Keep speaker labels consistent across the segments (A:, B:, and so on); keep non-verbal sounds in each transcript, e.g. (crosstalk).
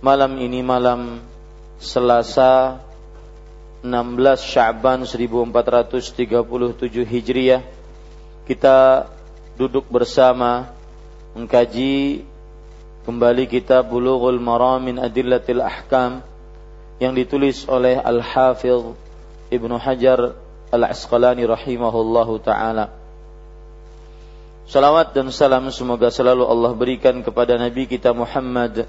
A: malam ini malam Selasa 16 Sya'ban 1437 Hijriah kita duduk bersama mengkaji kembali kitab Bulughul Maram min Adillatil Ahkam yang ditulis oleh Al-Hafidh Ibnu Hajar Al-Asqalani rahimahullahu taala. Salawat dan salam semoga selalu Allah berikan kepada Nabi kita Muhammad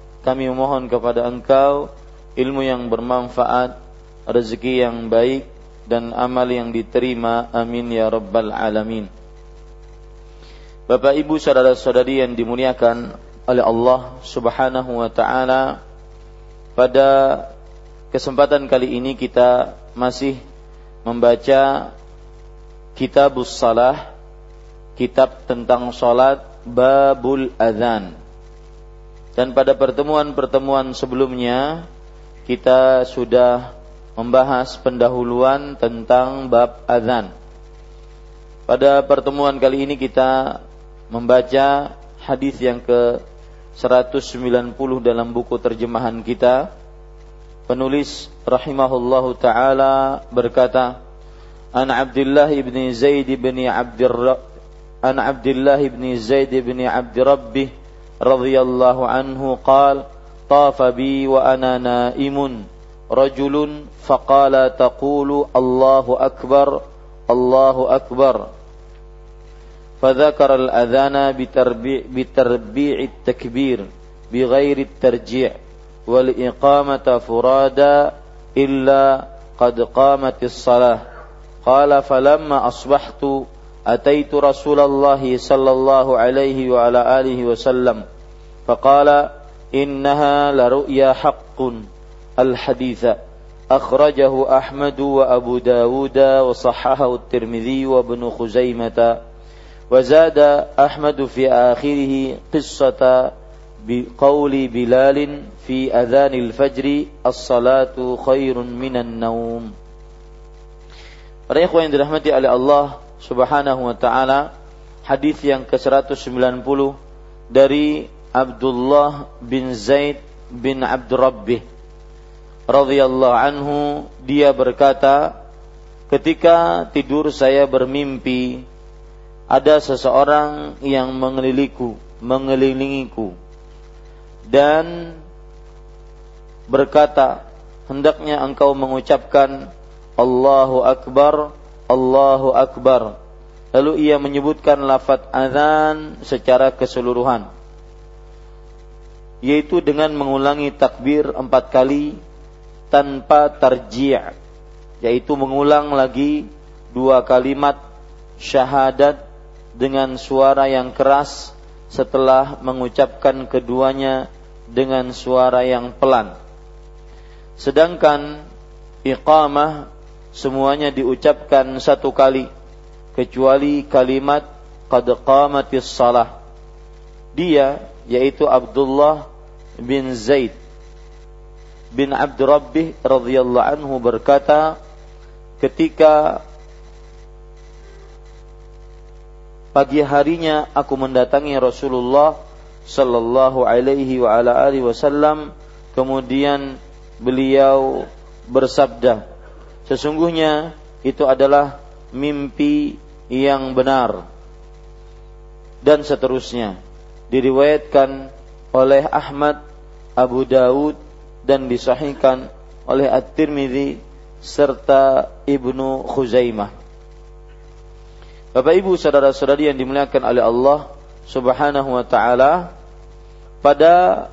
A: kami memohon kepada Engkau ilmu yang bermanfaat, rezeki yang baik dan amal yang diterima. Amin ya rabbal alamin. Bapak Ibu saudara-saudari yang dimuliakan oleh Allah Subhanahu wa taala, pada kesempatan kali ini kita masih membaca Kitabus Salah, kitab tentang salat Babul Adzan. Dan pada pertemuan-pertemuan sebelumnya kita sudah membahas pendahuluan tentang bab azan. Pada pertemuan kali ini kita membaca hadis yang ke 190 dalam buku terjemahan kita. Penulis rahimahullahu taala berkata, "An Abdullah ibn Zaid ibn Abdir An Abdullah ibn Zaid ibn Abd رضي الله عنه قال طاف بي وأنا نائم رجل فقال تقول الله أكبر الله أكبر. فذكر الأذان بتربيع, بتربيع التكبير بغير الترجيع والإقامة فرادا إلا قد قامت الصلاة. قال فلما أصبحت أتيت رسول الله صلى الله عليه وعلى آله وسلم فقال إنها لرؤيا حق الحديث. أخرجه أحمد وأبو داود وصححه الترمذي وابن خزيمة. وزاد أحمد في آخره قصة بقول بلال في أذان الفجر الصلاة خير من النوم. Para ikhwan yang dirahmati oleh Allah Subhanahu wa taala, hadis yang ke-190 dari Abdullah bin Zaid bin Abdurrabbih radhiyallahu anhu dia berkata ketika tidur saya bermimpi ada seseorang yang mengeliliku mengelilingiku dan berkata hendaknya engkau mengucapkan Allahu akbar Allahu akbar. Lalu ia menyebutkan lafaz azan secara keseluruhan. Yaitu dengan mengulangi takbir empat kali tanpa tarji' yaitu mengulang lagi dua kalimat syahadat dengan suara yang keras setelah mengucapkan keduanya dengan suara yang pelan. Sedangkan iqamah semuanya diucapkan satu kali kecuali kalimat qad qamatis salah. Dia yaitu Abdullah bin Zaid bin Abd Rabbih radhiyallahu anhu berkata ketika pagi harinya aku mendatangi Rasulullah sallallahu alaihi wa ala alihi wasallam kemudian beliau bersabda sesungguhnya itu adalah mimpi yang benar dan seterusnya diriwayatkan oleh Ahmad, Abu Daud dan disahihkan oleh At-Tirmidzi serta Ibnu Khuzaimah. Bapak Ibu saudara-saudari yang dimuliakan oleh Allah Subhanahu wa taala, pada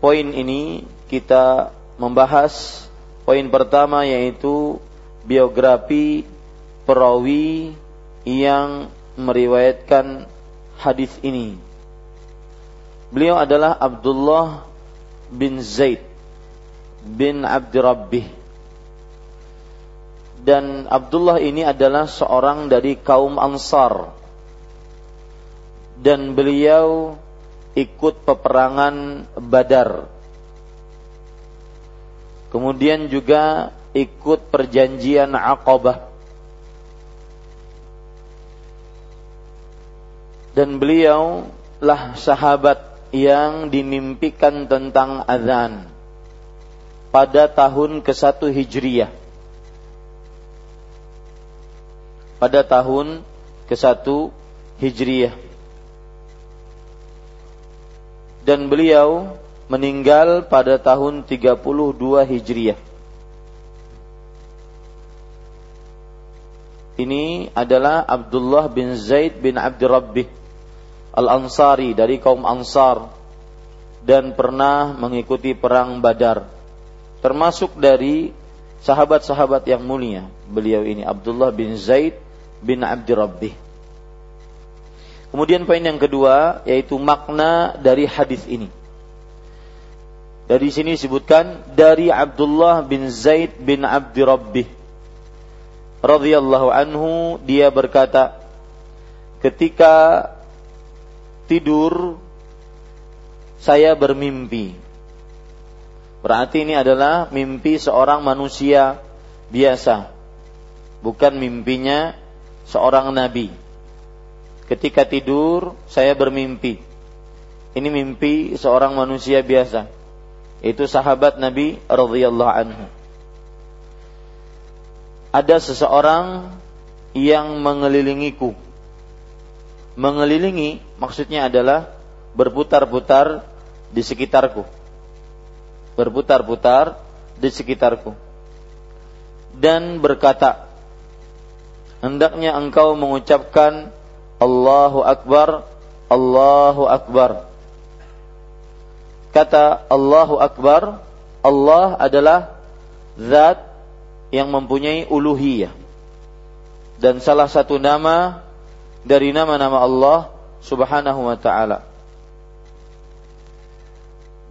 A: poin ini kita membahas poin pertama yaitu biografi perawi yang meriwayatkan hadis ini. Beliau adalah Abdullah bin Zaid bin Abdi Dan Abdullah ini adalah seorang dari kaum Ansar. Dan beliau ikut peperangan Badar. Kemudian juga ikut perjanjian Aqabah. Dan beliau lah sahabat yang dimimpikan tentang azan pada tahun ke-1 Hijriyah. Pada tahun ke-1 Hijriyah. Dan beliau meninggal pada tahun 32 Hijriyah. Ini adalah Abdullah bin Zaid bin Abdurrabbih Al-Ansari dari kaum Ansar dan pernah mengikuti perang Badar. Termasuk dari sahabat-sahabat yang mulia. Beliau ini Abdullah bin Zaid bin Abdi Rabbih. Kemudian poin yang kedua yaitu makna dari hadis ini. Dari sini disebutkan dari Abdullah bin Zaid bin Abdi Rabbih radhiyallahu anhu dia berkata ketika tidur saya bermimpi. Berarti ini adalah mimpi seorang manusia biasa. Bukan mimpinya seorang nabi. Ketika tidur saya bermimpi. Ini mimpi seorang manusia biasa. Itu sahabat Nabi radhiyallahu anhu. Ada seseorang yang mengelilingiku mengelilingi maksudnya adalah berputar-putar di sekitarku. Berputar-putar di sekitarku. Dan berkata, hendaknya engkau mengucapkan Allahu Akbar, Allahu Akbar. Kata Allahu Akbar, Allah adalah zat yang mempunyai uluhiyah. Dan salah satu nama dari nama-nama Allah Subhanahu wa taala.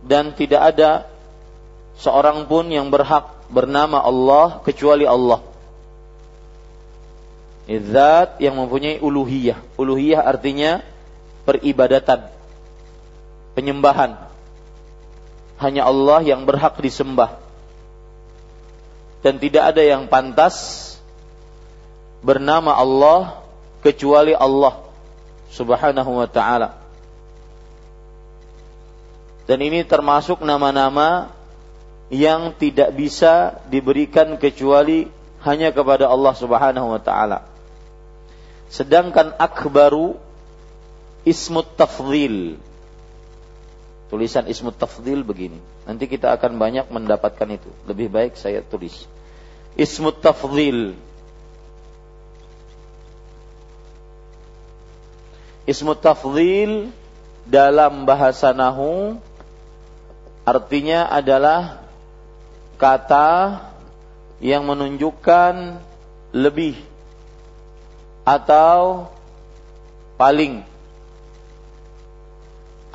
A: Dan tidak ada seorang pun yang berhak bernama Allah kecuali Allah. Zat yang mempunyai uluhiyah. Uluhiyah artinya peribadatan, penyembahan. Hanya Allah yang berhak disembah. Dan tidak ada yang pantas bernama Allah kecuali Allah Subhanahu wa taala. Dan ini termasuk nama-nama yang tidak bisa diberikan kecuali hanya kepada Allah Subhanahu wa taala. Sedangkan akbaru ismut tafdhil. Tulisan ismut tafdhil begini. Nanti kita akan banyak mendapatkan itu. Lebih baik saya tulis. Ismut tafdhil. Ismut tafdhil dalam bahasa nahu artinya adalah kata yang menunjukkan lebih atau paling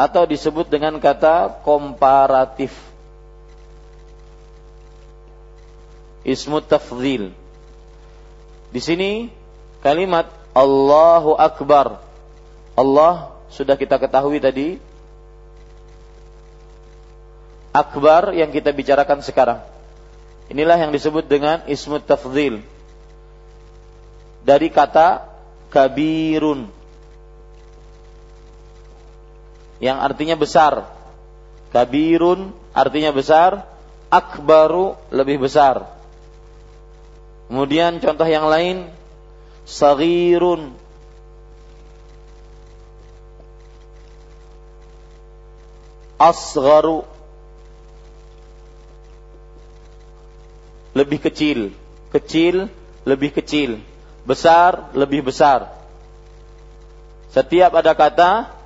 A: atau disebut dengan kata komparatif. Ismu tafdhil. Di sini kalimat Allahu akbar. Allah sudah kita ketahui tadi. Akbar yang kita bicarakan sekarang. Inilah yang disebut dengan ismu tafdhil. Dari kata kabirun. Yang artinya besar. Kabirun artinya besar, akbaru lebih besar. Kemudian contoh yang lain sagirun asgharu lebih kecil, kecil lebih kecil, besar lebih besar. Setiap ada kata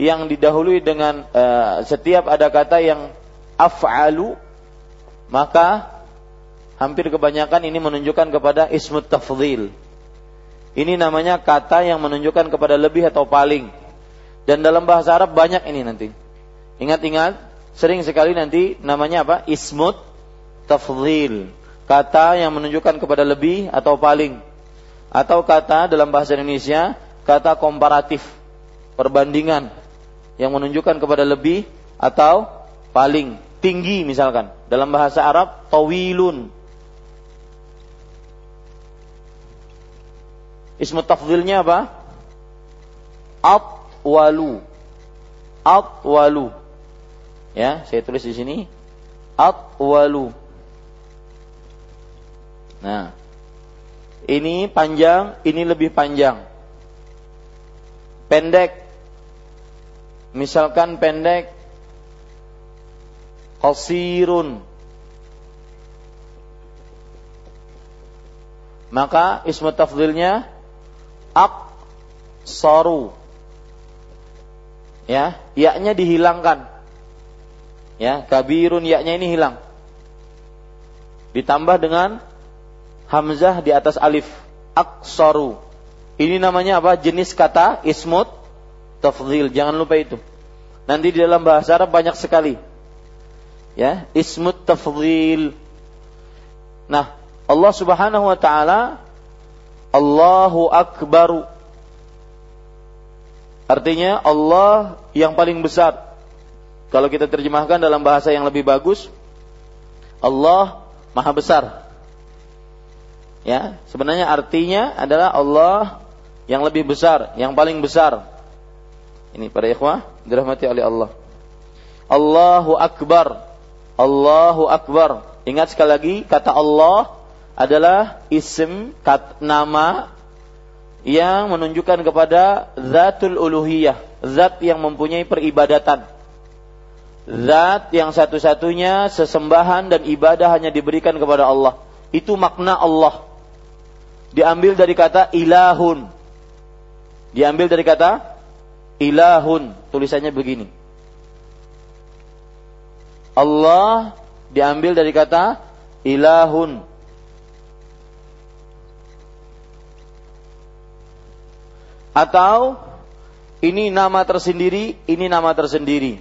A: yang didahului dengan uh, setiap ada kata yang af'alu maka hampir kebanyakan ini menunjukkan kepada ismut tafdhil. Ini namanya kata yang menunjukkan kepada lebih atau paling. Dan dalam bahasa Arab banyak ini nanti. Ingat-ingat, sering sekali nanti namanya apa? Ismut tafdhil kata yang menunjukkan kepada lebih atau paling atau kata dalam bahasa Indonesia kata komparatif perbandingan yang menunjukkan kepada lebih atau paling tinggi misalkan. Dalam bahasa Arab tawilun. Ismu tafdilnya apa? Atwalu. Atwalu. Ya saya tulis di sini. Atwalu. Nah, ini panjang, ini lebih panjang. Pendek, misalkan pendek, qasirun. Maka ismu tafdilnya aqsaru. Ya, yaknya dihilangkan. Ya, kabirun yaknya ini hilang. Ditambah dengan hamzah di atas alif aksaru ini namanya apa jenis kata ismut tafdhil jangan lupa itu. Nanti di dalam bahasa Arab banyak sekali. Ya ismut tafdhil. Nah Allah Subhanahu wa taala Allahu akbaru. Artinya Allah yang paling besar. Kalau kita terjemahkan dalam bahasa yang lebih bagus Allah maha besar. Ya, sebenarnya artinya adalah Allah yang lebih besar, yang paling besar. Ini para ikhwah dirahmati oleh Allah. Allahu akbar. Allahu akbar. Ingat sekali lagi kata Allah adalah isim kat, nama yang menunjukkan kepada zatul uluhiyah, zat yang mempunyai peribadatan. Zat yang satu-satunya sesembahan dan ibadah hanya diberikan kepada Allah. Itu makna Allah diambil dari kata ilahun. Diambil dari kata ilahun. Tulisannya begini. Allah diambil dari kata ilahun. Atau ini nama tersendiri, ini nama tersendiri.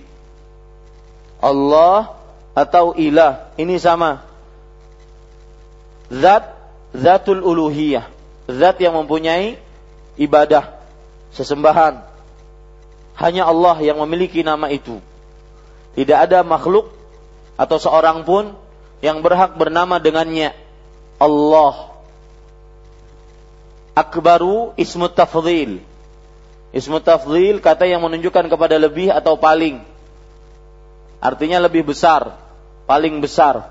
A: Allah atau ilah, ini sama. Zat zatul uluhiyah, zat yang mempunyai ibadah, sesembahan. Hanya Allah yang memiliki nama itu. Tidak ada makhluk atau seorang pun yang berhak bernama dengannya. Allah. Akbaru ismu tafdhil. Ismu tafdhil kata yang menunjukkan kepada lebih atau paling. Artinya lebih besar, paling besar.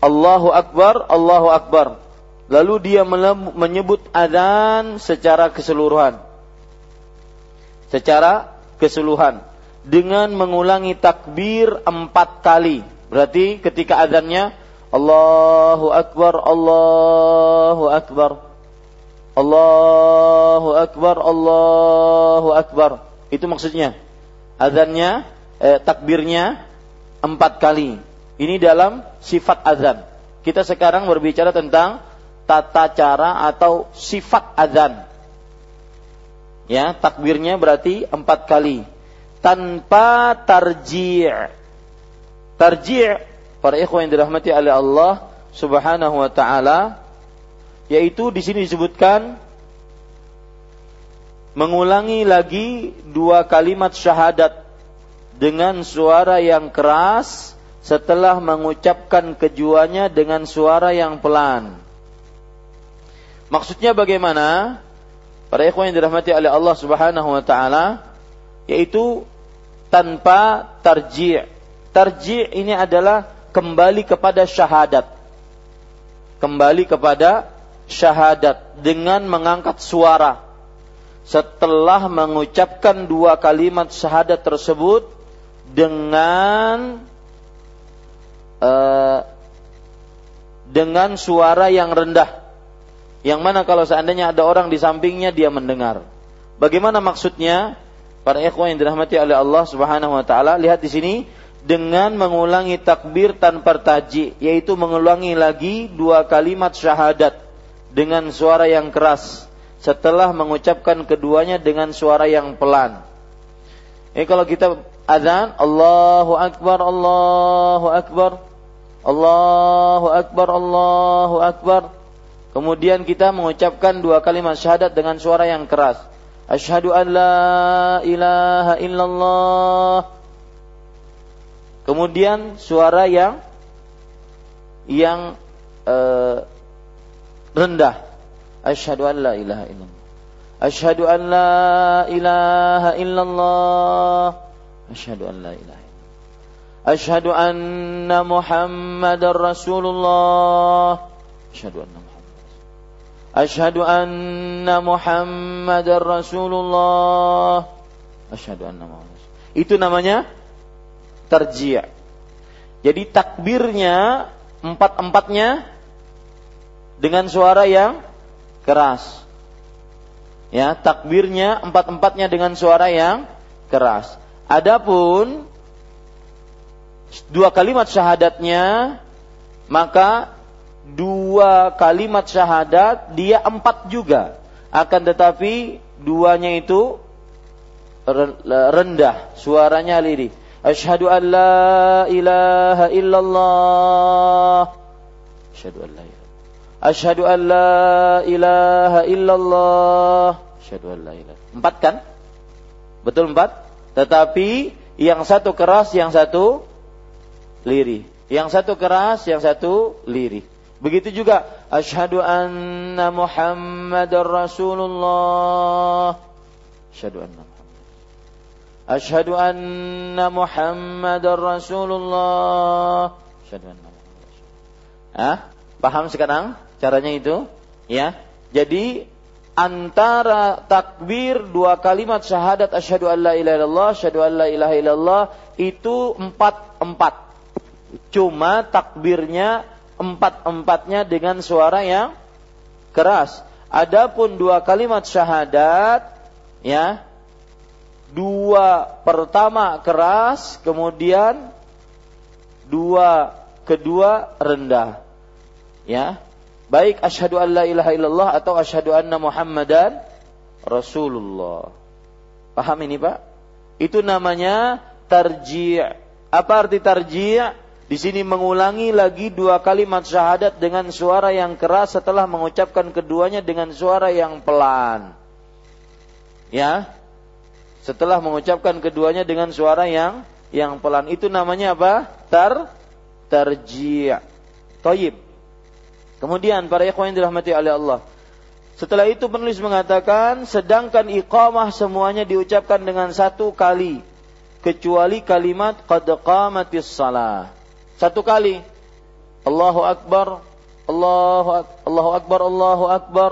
A: Allahu Akbar, Allahu Akbar. Lalu dia menyebut adzan secara keseluruhan. Secara keseluruhan dengan mengulangi takbir empat kali. Berarti ketika adzannya Allahu Akbar, Allahu Akbar. Allahu Akbar, Allahu Akbar. Itu maksudnya. Azannya, eh, takbirnya empat kali. Ini dalam sifat azan. Kita sekarang berbicara tentang tata cara atau sifat azan. Ya, takbirnya berarti empat kali. Tanpa tarji' tarji' para ikhwan yang dirahmati oleh Allah Subhanahu wa taala yaitu di sini disebutkan mengulangi lagi dua kalimat syahadat dengan suara yang keras setelah mengucapkan kejuanya dengan suara yang pelan. Maksudnya bagaimana? Para ikhwan yang dirahmati oleh Allah Subhanahu wa taala yaitu tanpa tarji'. Tarji' ini adalah kembali kepada syahadat. Kembali kepada syahadat dengan mengangkat suara setelah mengucapkan dua kalimat syahadat tersebut dengan uh, dengan suara yang rendah. Yang mana kalau seandainya ada orang di sampingnya dia mendengar. Bagaimana maksudnya? Para ikhwan yang dirahmati oleh Allah Subhanahu wa taala, lihat di sini dengan mengulangi takbir tanpa taji, yaitu mengulangi lagi dua kalimat syahadat dengan suara yang keras setelah mengucapkan keduanya dengan suara yang pelan. Ini kalau kita azan Allahu Akbar Allahu Akbar Allahu Akbar Allahu Akbar Kemudian kita mengucapkan dua kalimat syahadat dengan suara yang keras. Asyhadu an la ilaha illallah Kemudian suara yang yang uh, rendah. Asyhadu an la ilaha illallah. Asyhadu an la ilaha illallah. Asyhadu an la ilaha illallah. Asyhadu anna Muhammadar Rasulullah. Asyhadu anna Asyhadu anna Muhammadar Rasulullah. Asyhadu anna Muhammad. Itu namanya terjia. Jadi takbirnya empat-empatnya dengan suara yang keras. Ya, takbirnya empat-empatnya dengan suara yang keras. Adapun dua kalimat syahadatnya maka dua kalimat syahadat dia empat juga. Akan tetapi duanya itu rendah suaranya lirih. Asyhadu an la ilaha illallah. Asyhadu an la an la ilaha illallah. Asyhadu an la ilaha empat kan? Betul empat? Tetapi yang satu keras yang satu lirih. Yang satu keras yang satu lirih. Begitu juga asyhadu anna Muhammadar Rasulullah. Asyhadu anna Ashhadu anna Muhammadar Rasulullah. Asyhadu anna Muhammad Ah, paham sekarang caranya itu? Ya. Jadi antara takbir dua kalimat syahadat asyhadu an la ilaha illallah, asyhadu an la ilaha illallah itu empat empat. Cuma takbirnya empat empatnya dengan suara yang keras. Adapun dua kalimat syahadat, ya dua pertama keras, kemudian dua kedua rendah. Ya. Baik asyhadu an la ilaha illallah atau asyhadu anna Muhammadan Rasulullah. Paham ini, Pak? Itu namanya tarji'. Apa arti tarji'? Di sini mengulangi lagi dua kalimat syahadat dengan suara yang keras setelah mengucapkan keduanya dengan suara yang pelan. Ya, setelah mengucapkan keduanya dengan suara yang yang pelan itu namanya apa? Tar tarji'. Toyib. Kemudian para ikhwan yang dirahmati oleh Allah. Setelah itu penulis mengatakan sedangkan iqamah semuanya diucapkan dengan satu kali kecuali kalimat qad qamatis salah. Satu kali. Allahu akbar, Allahu ak Allahu akbar, Allahu akbar.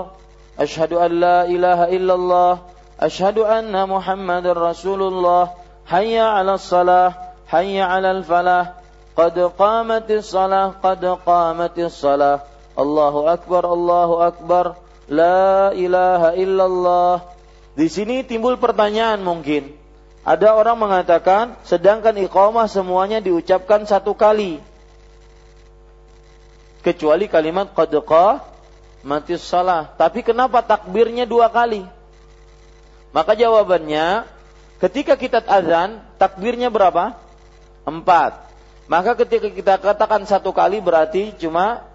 A: Asyhadu an la ilaha illallah, asyhadu anna Muhammadar Rasulullah. Hayya 'alas salah, hayya 'alal falah. Qad qamatis salah, qad qamatis salah. Allahu akbar, Allahu akbar. La ilaha illallah. Di sini timbul pertanyaan mungkin. Ada orang mengatakan sedangkan iqamah semuanya diucapkan satu kali. Kecuali kalimat qad mati salah. Tapi kenapa takbirnya dua kali? Maka jawabannya ketika kita azan takbirnya berapa? Empat. Maka ketika kita katakan satu kali berarti cuma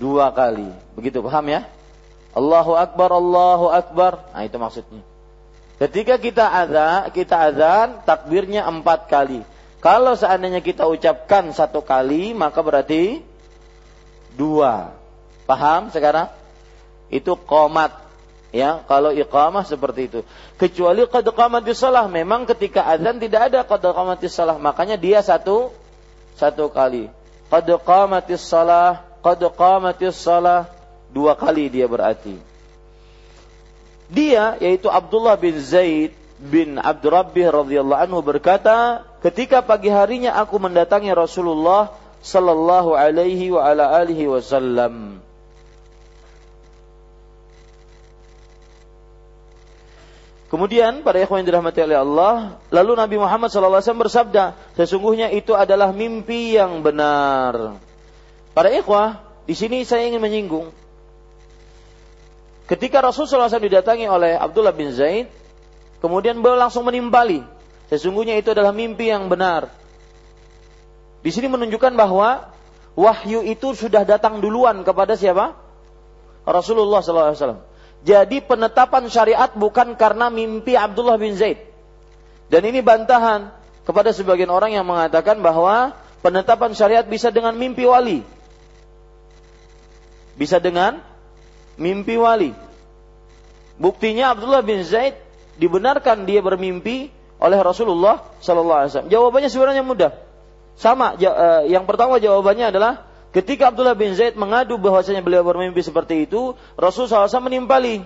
A: dua kali. Begitu paham ya? Allahu Akbar, Allahu Akbar. Nah itu maksudnya. Ketika kita azan, kita azan takbirnya empat kali. Kalau seandainya kita ucapkan satu kali, maka berarti dua. Paham sekarang? Itu komat. Ya, kalau iqamah seperti itu. Kecuali qad qamatis salah, memang ketika azan tidak ada qad qamatis salah, makanya dia satu satu kali. Qad qamatis salah, qad qamatis salah, dua kali dia berarti. Dia yaitu Abdullah bin Zaid bin Abdurrabbih radhiyallahu anhu berkata, ketika pagi harinya aku mendatangi Rasulullah sallallahu alaihi wa ala alihi wasallam. Kemudian pada ikhwan yang dirahmati oleh Allah, lalu Nabi Muhammad SAW bersabda, sesungguhnya itu adalah mimpi yang benar. Para ikhwah, di sini saya ingin menyinggung Ketika Rasulullah SAW didatangi oleh Abdullah bin Zaid, kemudian beliau langsung menimpali. Sesungguhnya itu adalah mimpi yang benar. Di sini menunjukkan bahwa wahyu itu sudah datang duluan kepada siapa? Rasulullah SAW. Jadi penetapan syariat bukan karena mimpi Abdullah bin Zaid. Dan ini bantahan kepada sebagian orang yang mengatakan bahwa penetapan syariat bisa dengan mimpi wali. Bisa dengan mimpi wali. Buktinya Abdullah bin Zaid dibenarkan dia bermimpi oleh Rasulullah Sallallahu Alaihi Wasallam. Jawabannya sebenarnya mudah. Sama. Eh, yang pertama jawabannya adalah ketika Abdullah bin Zaid mengadu bahwasanya beliau bermimpi seperti itu, Rasulullah SAW menimpali.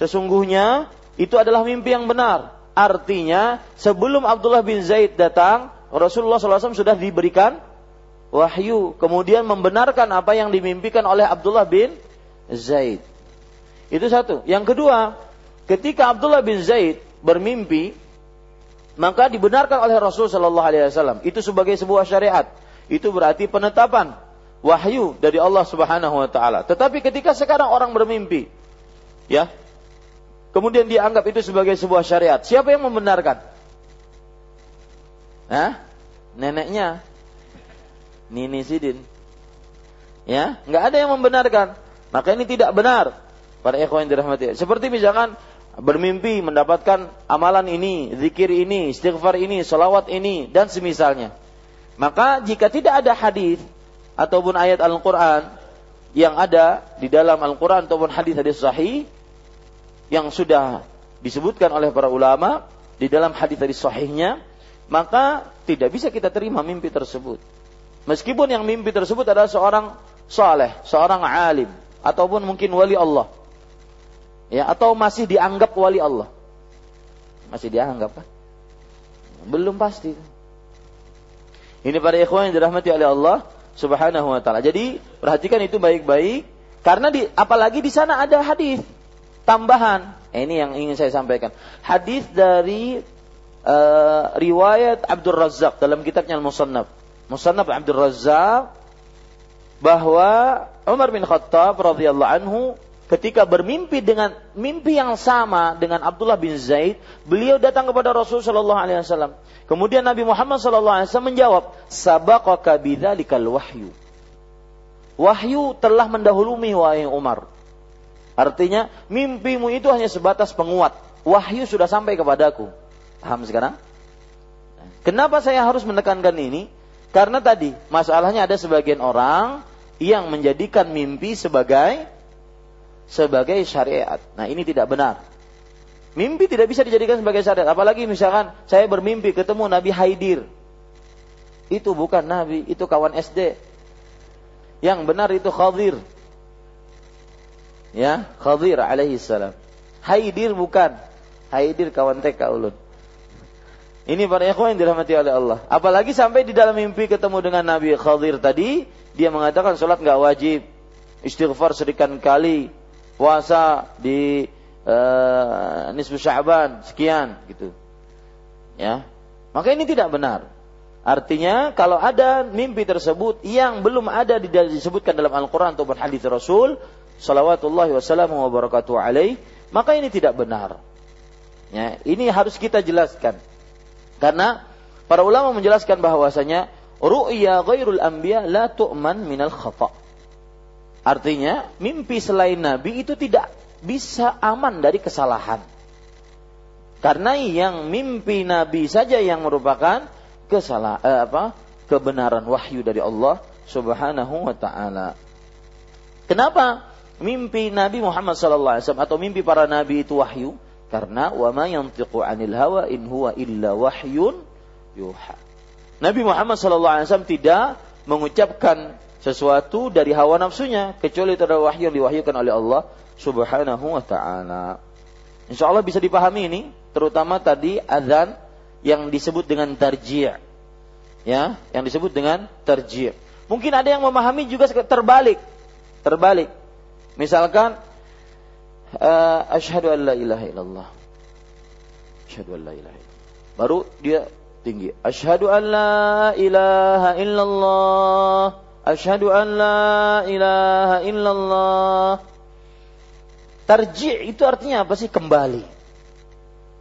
A: Sesungguhnya itu adalah mimpi yang benar. Artinya sebelum Abdullah bin Zaid datang, Rasulullah SAW sudah diberikan wahyu. Kemudian membenarkan apa yang dimimpikan oleh Abdullah bin Zaid. Itu satu. Yang kedua, ketika Abdullah bin Zaid bermimpi, maka dibenarkan oleh Rasul Shallallahu Alaihi Wasallam. Itu sebagai sebuah syariat. Itu berarti penetapan wahyu dari Allah Subhanahu Wa Taala. Tetapi ketika sekarang orang bermimpi, ya, kemudian dianggap itu sebagai sebuah syariat, siapa yang membenarkan? Hah? Neneknya, Nini Sidin. Ya, nggak ada yang membenarkan. Maka ini tidak benar. Para ikhwan yang dirahmati. Seperti misalkan bermimpi mendapatkan amalan ini, zikir ini, istighfar ini, salawat ini, dan semisalnya. Maka jika tidak ada hadis ataupun ayat Al-Quran yang ada di dalam Al-Quran ataupun hadis-hadis sahih yang sudah disebutkan oleh para ulama di dalam hadis-hadis sahihnya, maka tidak bisa kita terima mimpi tersebut. Meskipun yang mimpi tersebut adalah seorang saleh, seorang alim, ataupun mungkin wali Allah. Ya, atau masih dianggap wali Allah. Masih dianggap kan? Belum pasti. Ini para ikhwan yang dirahmati oleh Allah Subhanahu wa taala. Jadi, perhatikan itu baik-baik karena di apalagi di sana ada hadis tambahan. Eh, ini yang ingin saya sampaikan. Hadis dari uh, riwayat Abdul Razak dalam kitabnya Al-Musannaf. Musannaf Abdul Razak bahwa Umar bin Khattab radhiyallahu anhu ketika bermimpi dengan mimpi yang sama dengan Abdullah bin Zaid, beliau datang kepada Rasul sallallahu alaihi wasallam. Kemudian Nabi Muhammad sallallahu alaihi wasallam menjawab, "Sabaqaka bidzalikal wahyu." Wahyu telah mendahului wahai Umar. Artinya, mimpimu itu hanya sebatas penguat. Wahyu sudah sampai kepadaku. Paham sekarang? Kenapa saya harus menekankan ini? Karena tadi masalahnya ada sebagian orang yang menjadikan mimpi sebagai sebagai syariat. Nah, ini tidak benar. Mimpi tidak bisa dijadikan sebagai syariat. Apalagi misalkan saya bermimpi ketemu Nabi Haidir. Itu bukan Nabi, itu kawan SD. Yang benar itu Khadir. Ya, Khadir alaihi salam. Haidir bukan. Haidir kawan TK ulun. Ini para ikhwan yang dirahmati oleh Allah. Apalagi sampai di dalam mimpi ketemu dengan Nabi Khadir tadi, dia mengatakan sholat nggak wajib, istighfar sekian kali, puasa di uh, nisfu Sya'ban sekian gitu. Ya. Maka ini tidak benar. Artinya kalau ada mimpi tersebut yang belum ada disebutkan dalam Al-Qur'an ataupun hadis Rasul sallallahu wasallam wa barakatuh alaih, maka ini tidak benar. Ya, ini harus kita jelaskan. Karena para ulama menjelaskan bahwasanya ru'ya ghairul anbiya la tu'man minal khata. Artinya, mimpi selain nabi itu tidak bisa aman dari kesalahan. Karena yang mimpi nabi saja yang merupakan kesalahan eh, apa? kebenaran wahyu dari Allah Subhanahu wa taala. Kenapa mimpi Nabi Muhammad wasallam atau mimpi para nabi itu wahyu? Karena wa ma yantiqu 'anil hawa in huwa illa wahyun yuha. Nabi Muhammad SAW tidak mengucapkan sesuatu dari hawa nafsunya kecuali adalah wahyu yang diwahyukan oleh Allah Subhanahu wa taala. Insya Allah bisa dipahami ini, terutama tadi azan yang disebut dengan tarji'. Ya, yang disebut dengan tarji'. Mungkin ada yang memahami juga terbalik. Terbalik. Misalkan uh, asyhadu an la ilaha illallah. Asyhadu an la ilaha illallah. Baru dia tinggi. Asyhadu an la ilaha illallah. Asyhadu an la ilaha illallah. Tarji' itu artinya apa sih? Kembali.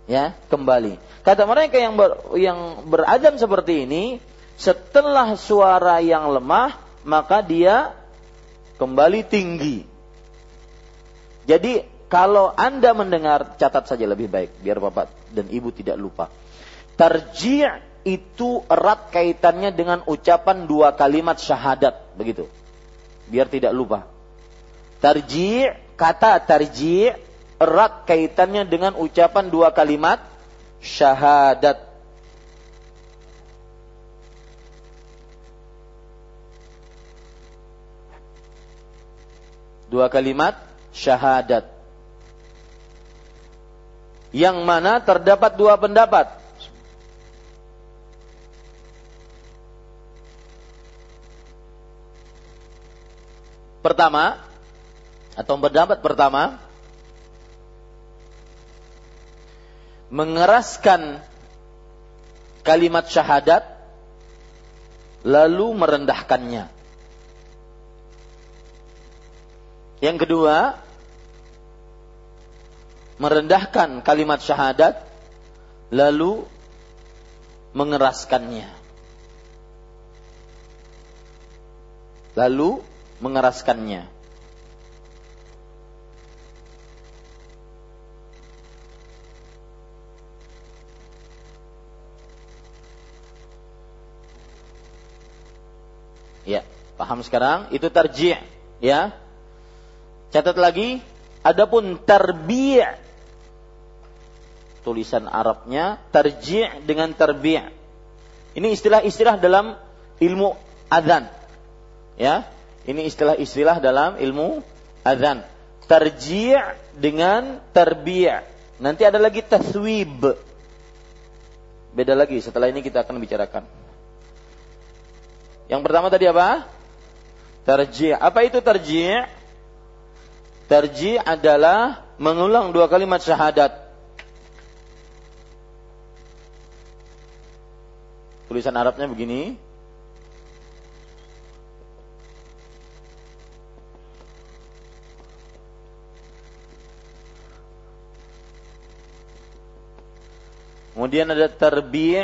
A: Ya, kembali. Kata mereka yang ber, yang beradam seperti ini, setelah suara yang lemah, maka dia kembali tinggi. Jadi kalau Anda mendengar, catat saja lebih baik, biar Bapak dan Ibu tidak lupa. Tarji' itu erat kaitannya dengan ucapan dua kalimat syahadat, begitu. Biar tidak lupa. Tarji' kata tarji' erat kaitannya dengan ucapan dua kalimat syahadat. Dua kalimat syahadat yang mana terdapat dua pendapat. Pertama, atau pendapat pertama, mengeraskan kalimat syahadat lalu merendahkannya. Yang kedua, merendahkan kalimat syahadat lalu mengeraskannya. Lalu mengeraskannya. Ya, paham sekarang? Itu tarji', ya. Catat lagi, adapun tarbi' tulisan Arabnya tarji' dengan tarbi'. Ini istilah-istilah dalam ilmu adzan. Ya, ini istilah-istilah dalam ilmu adzan. Tarji' dengan tarbi'. Nanti ada lagi taswib. Beda lagi, setelah ini kita akan bicarakan. Yang pertama tadi apa? Tarji'. Apa itu tarji'? Tarji' adalah mengulang dua kalimat syahadat Tulisan Arabnya begini. Kemudian ada terbi'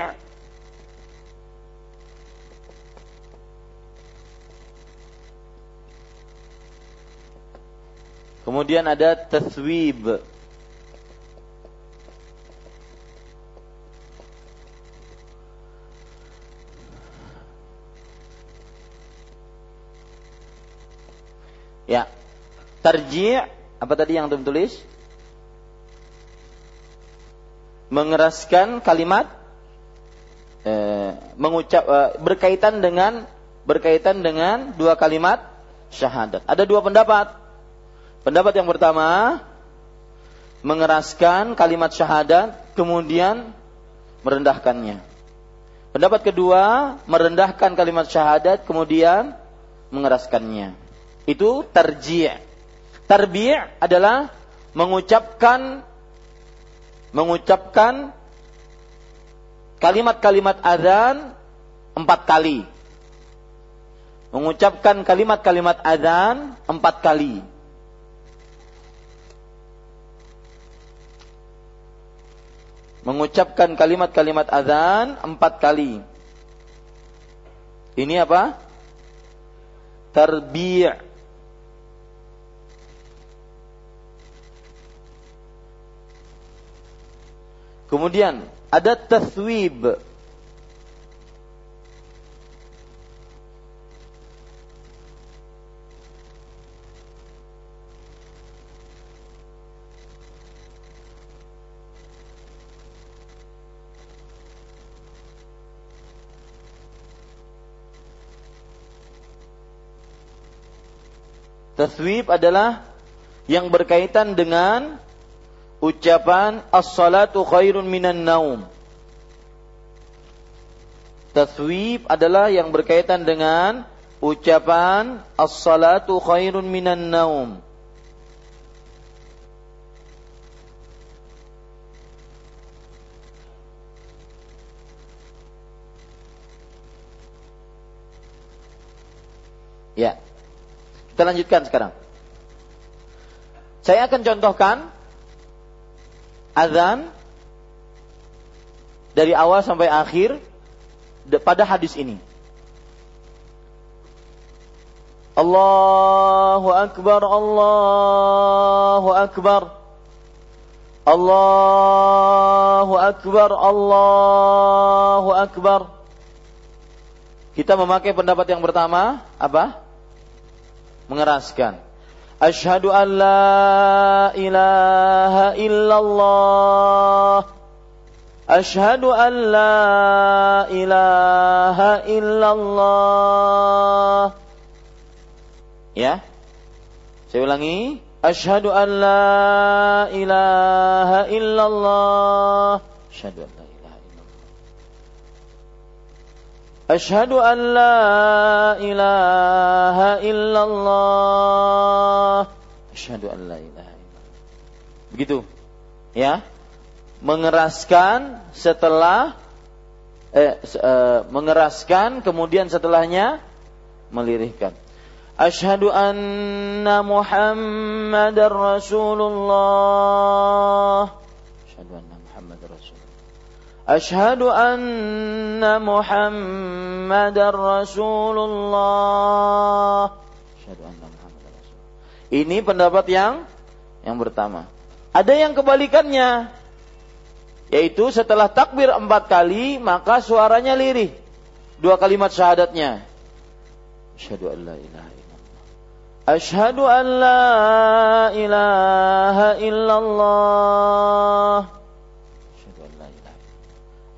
A: Kemudian ada taswib. Ya. Tarji' apa tadi yang antum tulis? mengeraskan kalimat eh, mengucap eh, berkaitan dengan berkaitan dengan dua kalimat syahadat. Ada dua pendapat. Pendapat yang pertama mengeraskan kalimat syahadat kemudian merendahkannya. Pendapat kedua merendahkan kalimat syahadat kemudian mengeraskannya. Itu tarji'. Tarbi' adalah mengucapkan mengucapkan kalimat-kalimat azan empat kali. Mengucapkan kalimat-kalimat azan empat kali. Mengucapkan kalimat-kalimat azan empat kali. Ini apa? Terbi' Kemudian ada taswib. Taswib adalah yang berkaitan dengan ucapan as-salatu khairun minan naum. Taswib adalah yang berkaitan dengan ucapan as-salatu khairun minan naum. Ya. Kita lanjutkan sekarang. Saya akan contohkan azan dari awal sampai akhir pada hadis ini. Allahu akbar Allahu akbar Allahu akbar Allahu akbar Kita memakai pendapat yang pertama apa? mengeraskan. Ashadu an la ilaha illallah. Ashadu an la ilaha illallah. Ya. Saya ulangi. Ashadu an la ilaha illallah. Ashadu an أشهد أن لا إله إلا الله أشهد أن لا إله إلا begitu ya mengeraskan setelah eh, eh, mengeraskan kemudian setelahnya melirihkan Ashhadu anna Muhammadar Rasulullah Ashhadu anna أشهد أن محمد رسول الله أشهد أن محمد رسول Ini pendapat yang yang pertama. Ada yang kebalikannya, yaitu setelah takbir empat kali maka suaranya lirih. Dua kalimat syahadatnya. Asyhadu an la ilaha illallah. Asyhadu an la ilaha illallah.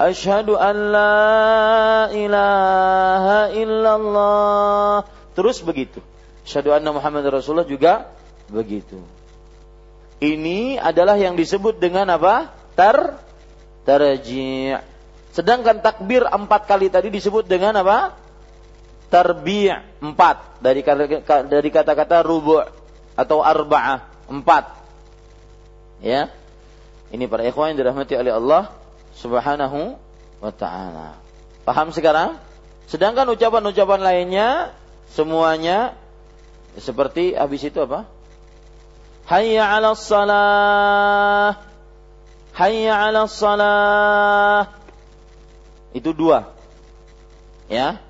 A: Asyhadu an la ilaha illallah. Terus begitu. Asyhadu anna Muhammad Rasulullah juga begitu. Ini adalah yang disebut dengan apa? Tar tarji'. Sedangkan takbir empat kali tadi disebut dengan apa? Tarbi' empat dari dari kata-kata rubu' atau arba'ah empat. Ya, ini para ikhwan yang dirahmati oleh Allah Subhanahu wa taala. Paham sekarang? Sedangkan ucapan-ucapan lainnya semuanya seperti habis itu apa? Hayya 'ala salah. Hayya 'ala salah. Itu dua. Ya.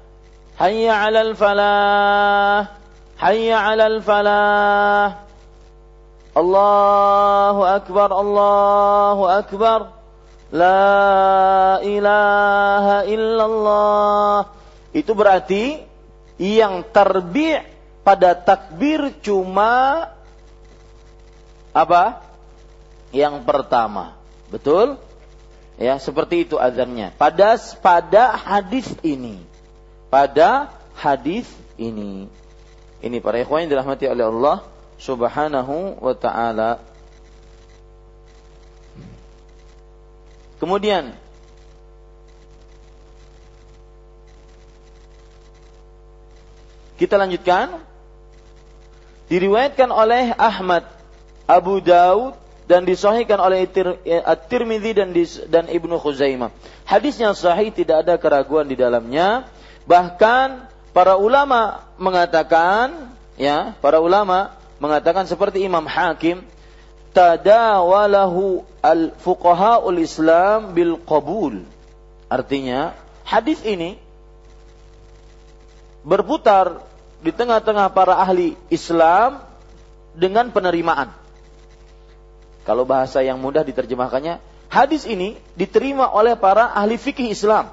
A: Hayya 'alal falah. Hayya 'alal falah. Allahu akbar, Allahu akbar. La ilaha illallah. Itu berarti yang terbi' pada takbir cuma apa? Yang pertama. Betul? Ya, seperti itu azannya. Pada pada hadis ini. Pada hadis ini. Ini para ikhwan yang dirahmati oleh Allah Subhanahu wa taala. Kemudian kita lanjutkan diriwayatkan oleh Ahmad, Abu Daud dan disahihkan oleh At-Tirmidzi dan dan Ibnu Khuzaimah. Hadisnya sahih tidak ada keraguan di dalamnya. Bahkan para ulama mengatakan ya, para ulama mengatakan seperti Imam Hakim tadawalahu al ul Islam bil qabul. Artinya, hadis ini berputar di tengah-tengah para ahli Islam dengan penerimaan. Kalau bahasa yang mudah diterjemahkannya, hadis ini diterima oleh para ahli fikih Islam.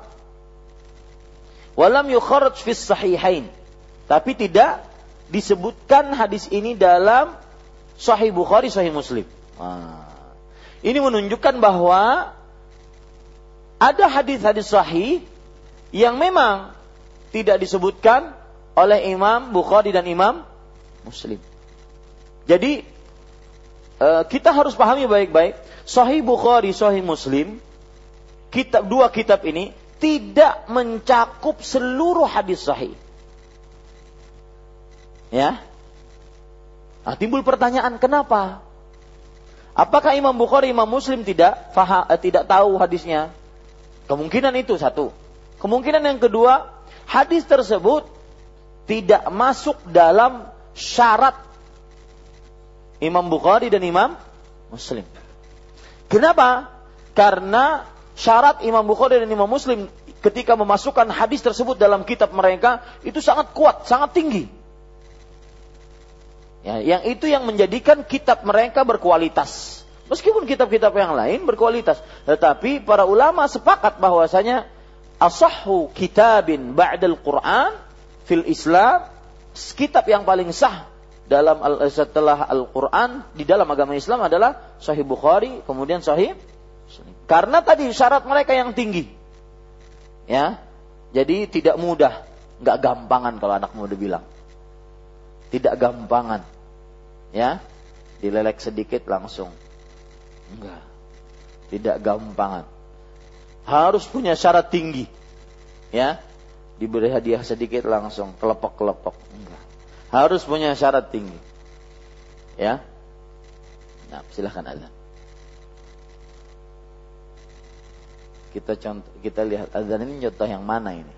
A: Walam yukharaj fis sahihain. Tapi tidak disebutkan hadis ini dalam Sahih Bukhari, Sahih Muslim. Nah, ini menunjukkan bahwa ada hadis-hadis sahih yang memang tidak disebutkan oleh Imam Bukhari dan Imam Muslim. Jadi eh, kita harus pahami baik-baik, Sahih Bukhari, Sahih Muslim, kitab dua kitab ini tidak mencakup seluruh hadis sahih. Ya. Nah, timbul pertanyaan kenapa? Apakah Imam Bukhari, Imam Muslim tidak faham, eh, tidak tahu hadisnya? Kemungkinan itu satu. Kemungkinan yang kedua, hadis tersebut tidak masuk dalam syarat Imam Bukhari dan Imam Muslim. Kenapa? Karena syarat Imam Bukhari dan Imam Muslim ketika memasukkan hadis tersebut dalam kitab mereka itu sangat kuat, sangat tinggi. Ya, yang itu yang menjadikan kitab mereka berkualitas. Meskipun kitab-kitab yang lain berkualitas, tetapi para ulama sepakat bahwasanya asahhu kitabin ba'dal Quran fil Islam kitab yang paling sah dalam setelah Al-Quran di dalam agama Islam adalah Sahih Bukhari, kemudian Sahih Karena tadi syarat mereka yang tinggi. Ya. Jadi tidak mudah, nggak gampangan kalau anak muda bilang tidak gampangan. Ya, dilelek sedikit langsung. Enggak. Tidak gampangan. Harus punya syarat tinggi. Ya, diberi hadiah sedikit langsung kelepok-kelepok. Enggak. Harus punya syarat tinggi. Ya. Nah, silahkan azan. Kita contoh, kita lihat azan ini contoh yang mana ini?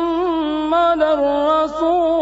B: الرسول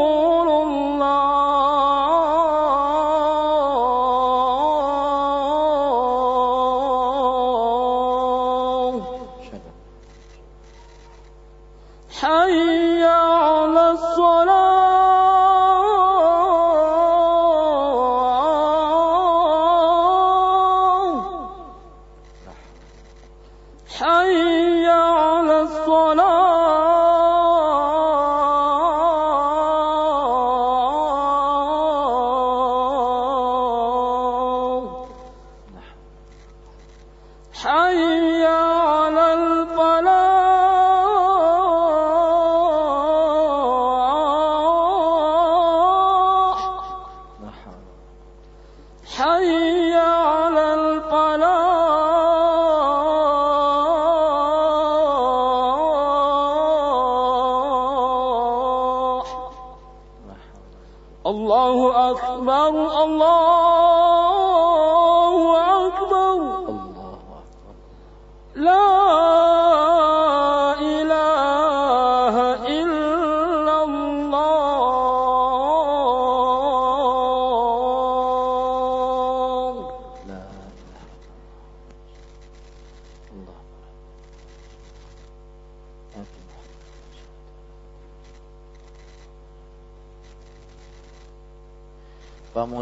B: الله أكبر الله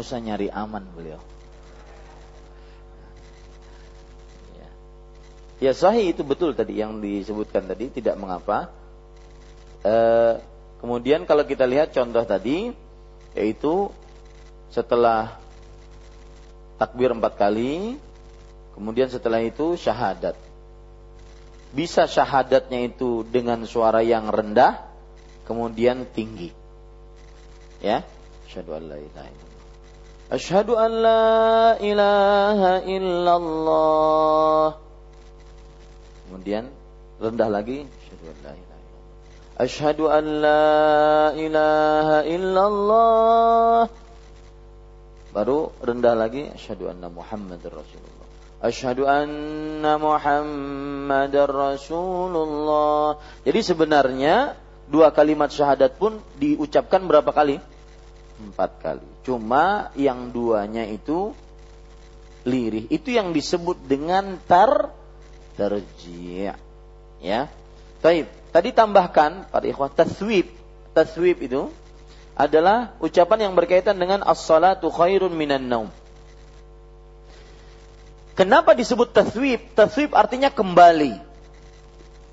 A: Musa nyari aman beliau. Ya. Ya sahih itu betul tadi yang disebutkan tadi tidak mengapa. Eh, kemudian kalau kita lihat contoh tadi yaitu setelah takbir empat kali, kemudian setelah itu syahadat. Bisa syahadatnya itu dengan suara yang rendah, kemudian tinggi. Ya, asyhadu an illallah. Asyhadu an la ilaha illallah. Kemudian rendah lagi, asyhadu an la ilaha illallah. Asyhadu an la ilaha illallah. Baru rendah lagi asyhadu anna Muhammadar Rasulullah. Asyhadu anna Muhammadar Rasulullah. Jadi sebenarnya dua kalimat syahadat pun diucapkan berapa kali? Empat kali. Cuma yang duanya itu lirih. Itu yang disebut dengan tar terji'. Ya. Taib. Tadi tambahkan para ikhwah taswib. Taswib itu adalah ucapan yang berkaitan dengan as-salatu khairun minan naum. Kenapa disebut taswib? Taswib artinya kembali.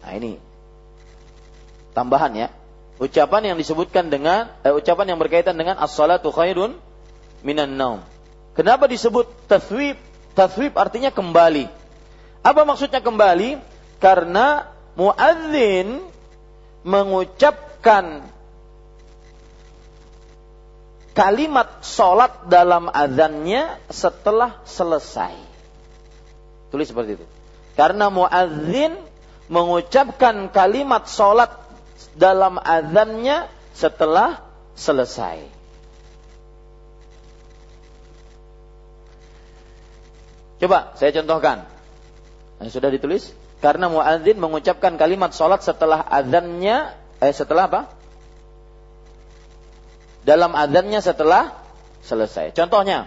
A: Nah ini tambahan ya. Ucapan yang disebutkan dengan eh, ucapan yang berkaitan dengan as-salatu khairun minan naum. Kenapa disebut taswib? Taswib artinya kembali. Apa maksudnya kembali? Karena muadzin mengucapkan kalimat sholat dalam azannya setelah selesai. Tulis seperti itu. Karena muadzin mengucapkan kalimat sholat dalam azannya setelah selesai. Coba saya contohkan. Nah, sudah ditulis? Karena muadzin mengucapkan kalimat sholat setelah azannya, eh setelah apa? dalam azannya setelah selesai. Contohnya,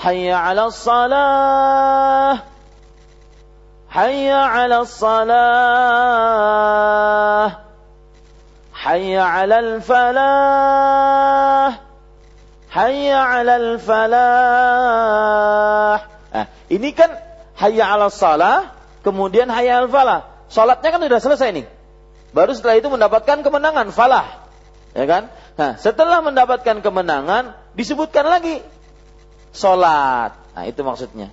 A: Hayya 'ala salah. Hayya 'ala salah. Hayya 'ala falah. Hayya 'ala falah. Nah, ini kan hayya 'ala salah, kemudian hayya 'al falah. Salatnya kan sudah selesai nih. Baru setelah itu mendapatkan kemenangan falah ya kan? Nah, setelah mendapatkan kemenangan disebutkan lagi solat. Nah, itu maksudnya.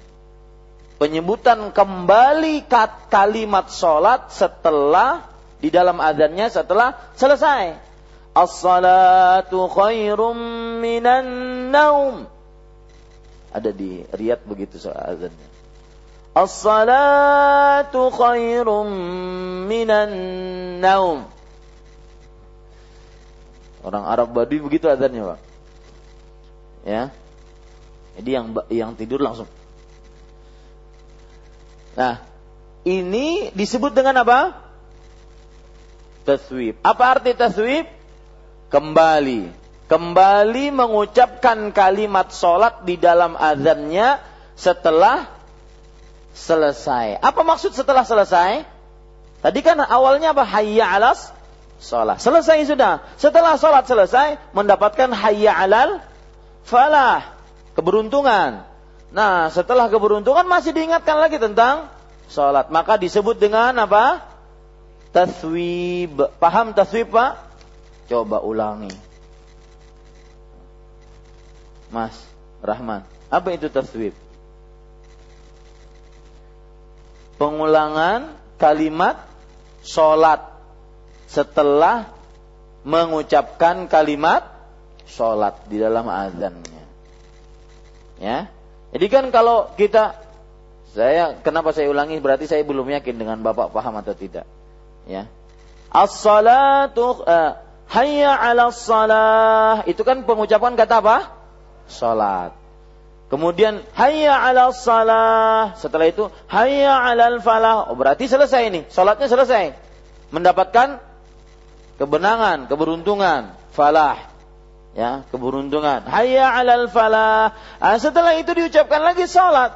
A: Penyebutan kembali kalimat solat setelah di dalam adanya setelah selesai. As-salatu khairum minan naum. Ada di Riyadh begitu soal azannya. As-salatu khairum minan naum. Orang Arab Badui begitu azannya, Pak. Ya. Jadi yang yang tidur langsung. Nah, ini disebut dengan apa? Taswib. Apa arti taswib? Kembali. Kembali mengucapkan kalimat sholat di dalam azannya setelah selesai. Apa maksud setelah selesai? Tadi kan awalnya apa? Hayya alas sholat. Selesai sudah. Setelah sholat selesai, mendapatkan hayya alal falah. Keberuntungan. Nah, setelah keberuntungan masih diingatkan lagi tentang sholat. Maka disebut dengan apa? Taswib. Paham taswib, Pak? Coba ulangi. Mas, Rahman. Apa itu taswib? Pengulangan kalimat sholat setelah mengucapkan kalimat sholat di dalam azannya. Ya, jadi kan kalau kita saya kenapa saya ulangi berarti saya belum yakin dengan bapak paham atau tidak. Ya, as-salatu uh, hayya 'ala salah. Itu kan pengucapan kata apa? Salat. Kemudian hayya 'ala salah. Setelah itu hayya 'alal falah. Oh, berarti selesai ini. Salatnya selesai. Mendapatkan kebenangan, keberuntungan, falah. Ya, keberuntungan. Hayya 'alal falah. Nah, setelah itu diucapkan lagi salat.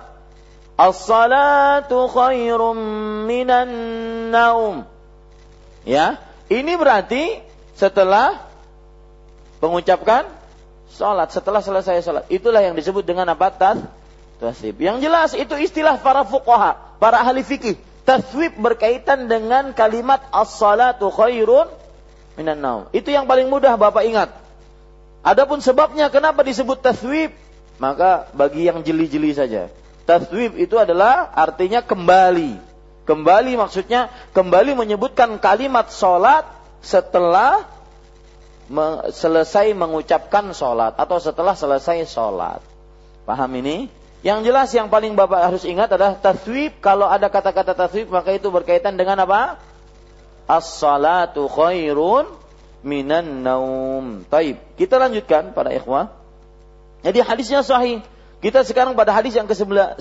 A: As-salatu khairum minan naum. Ya, ini berarti setelah mengucapkan salat, setelah selesai salat. Itulah yang disebut dengan apa? Taswib. Yang jelas itu istilah para fuqaha, para ahli fikih. Taswib berkaitan dengan kalimat as-salatu khairun minan naum. Itu yang paling mudah Bapak ingat. Adapun sebabnya kenapa disebut taswib, maka bagi yang jeli-jeli saja. Taswib itu adalah artinya kembali. Kembali maksudnya kembali menyebutkan kalimat sholat setelah selesai mengucapkan sholat atau setelah selesai sholat. Paham ini? Yang jelas yang paling Bapak harus ingat adalah taswib. Kalau ada kata-kata taswib maka itu berkaitan dengan apa? As-salatu khairun minan naum. Taib. Kita lanjutkan pada ikhwah. Jadi hadisnya sahih. Kita sekarang pada hadis yang ke-191.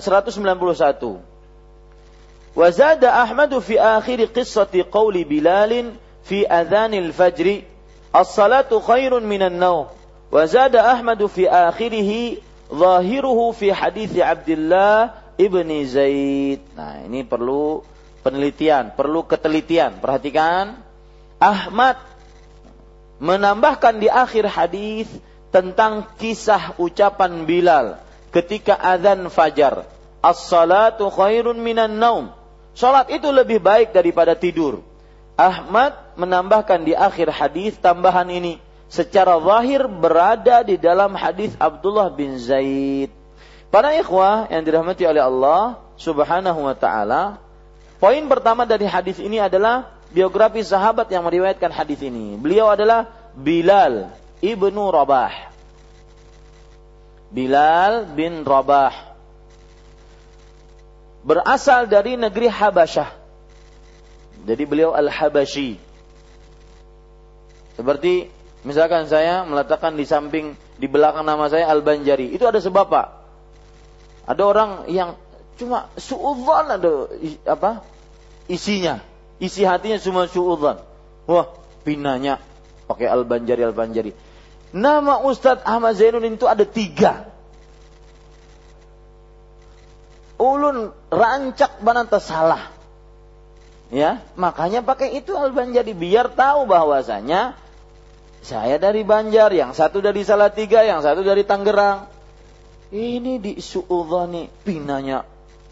A: Wazada Ahmadu fi akhir qissati qawli Bilalin fi adhanil fajri. As-salatu khairun minan naum. Wazada Ahmadu fi akhirihi zahiruhu fi hadis Abdullah ibni Zaid. Nah ini perlu penelitian, perlu ketelitian. Perhatikan. Ahmad menambahkan di akhir hadis tentang kisah ucapan Bilal ketika azan fajar. As-salatu khairun minan naum. Salat itu lebih baik daripada tidur. Ahmad menambahkan di akhir hadis tambahan ini secara zahir berada di dalam hadis Abdullah bin Zaid. Para ikhwah yang dirahmati oleh Allah Subhanahu wa taala, poin pertama dari hadis ini adalah biografi sahabat yang meriwayatkan hadis ini. Beliau adalah Bilal ibnu Rabah. Bilal bin Rabah berasal dari negeri Habasyah. Jadi beliau Al-Habashi. Seperti misalkan saya meletakkan di samping di belakang nama saya Al-Banjari. Itu ada sebab Pak. Ada orang yang cuma suudzon ada apa? isinya. Isi hatinya cuma suudzon. Wah, pinanya pakai Al-Banjari Al-Banjari. Nama Ustadz Ahmad Zainuddin itu ada tiga ulun rancak bananta salah. Ya, makanya pakai itu al banjari biar tahu bahwasanya saya dari Banjar, yang satu dari Salatiga, yang satu dari Tangerang. Ini di suudhani pinanya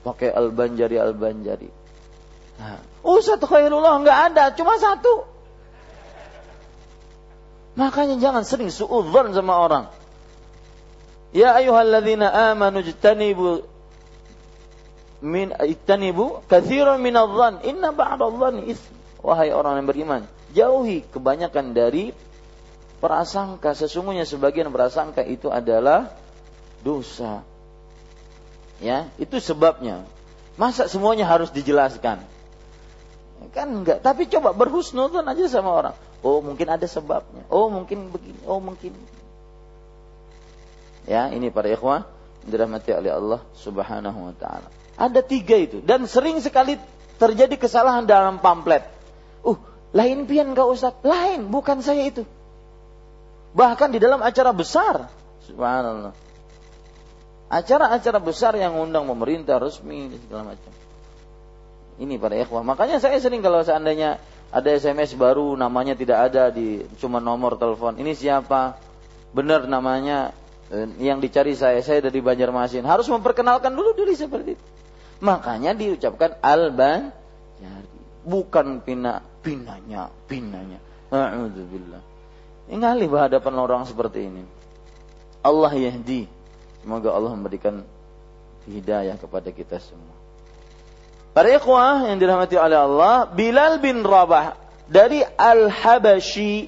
A: pakai al banjari al banjari. Nah, Ustaz Khairullah nggak ada, cuma satu. Makanya jangan sering suudzon sama orang. Ya ayyuhalladzina amanu jtanibu min ittanibu katsiran min adh inna ba'dadh-dhanni its wahai orang yang beriman jauhi kebanyakan dari prasangka. Sesungguhnya sebagian prasangka itu adalah dosa. Ya itu sebabnya. Masa semuanya harus dijelaskan kan enggak tapi coba berhusnuzon aja sama orang oh mungkin ada sebabnya oh mungkin begini oh mungkin ya ini para ikhwah dirahmati oleh Allah Subhanahu wa taala ada tiga itu. Dan sering sekali terjadi kesalahan dalam pamflet. Uh, lain pian kau Ustaz? Lain, bukan saya itu. Bahkan di dalam acara besar. Subhanallah. Acara-acara besar yang undang pemerintah resmi segala macam. Ini pada ikhwah. Makanya saya sering kalau seandainya ada SMS baru namanya tidak ada di cuma nomor telepon. Ini siapa? Benar namanya eh, yang dicari saya, saya dari Banjarmasin. Harus memperkenalkan dulu diri seperti itu. Makanya diucapkan alban bukan pina pinanya pinanya. Alhamdulillah. Ingali berhadapan orang seperti ini. Allah yahdi. Semoga Allah memberikan hidayah kepada kita semua. Para ikhwah yang dirahmati oleh Allah, Bilal bin Rabah dari Al-Habashi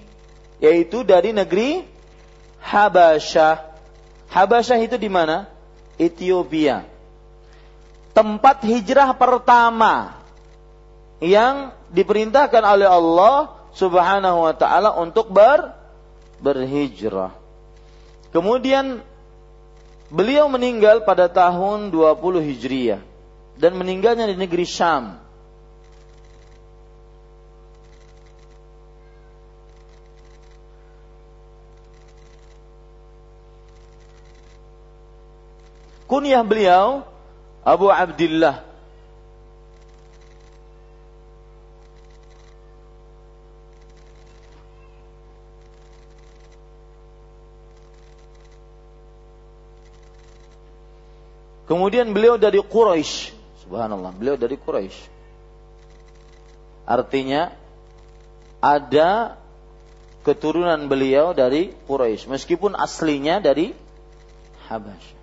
A: yaitu dari negeri Habasyah. Habasyah itu di mana? Ethiopia tempat hijrah pertama yang diperintahkan oleh Allah Subhanahu wa taala untuk ber berhijrah. Kemudian beliau meninggal pada tahun 20 Hijriah dan meninggalnya di negeri Syam. Kunyah beliau Abu Abdullah Kemudian beliau dari Quraisy. Subhanallah, beliau dari Quraisy. Artinya ada keturunan beliau dari Quraisy meskipun aslinya dari Habasyah.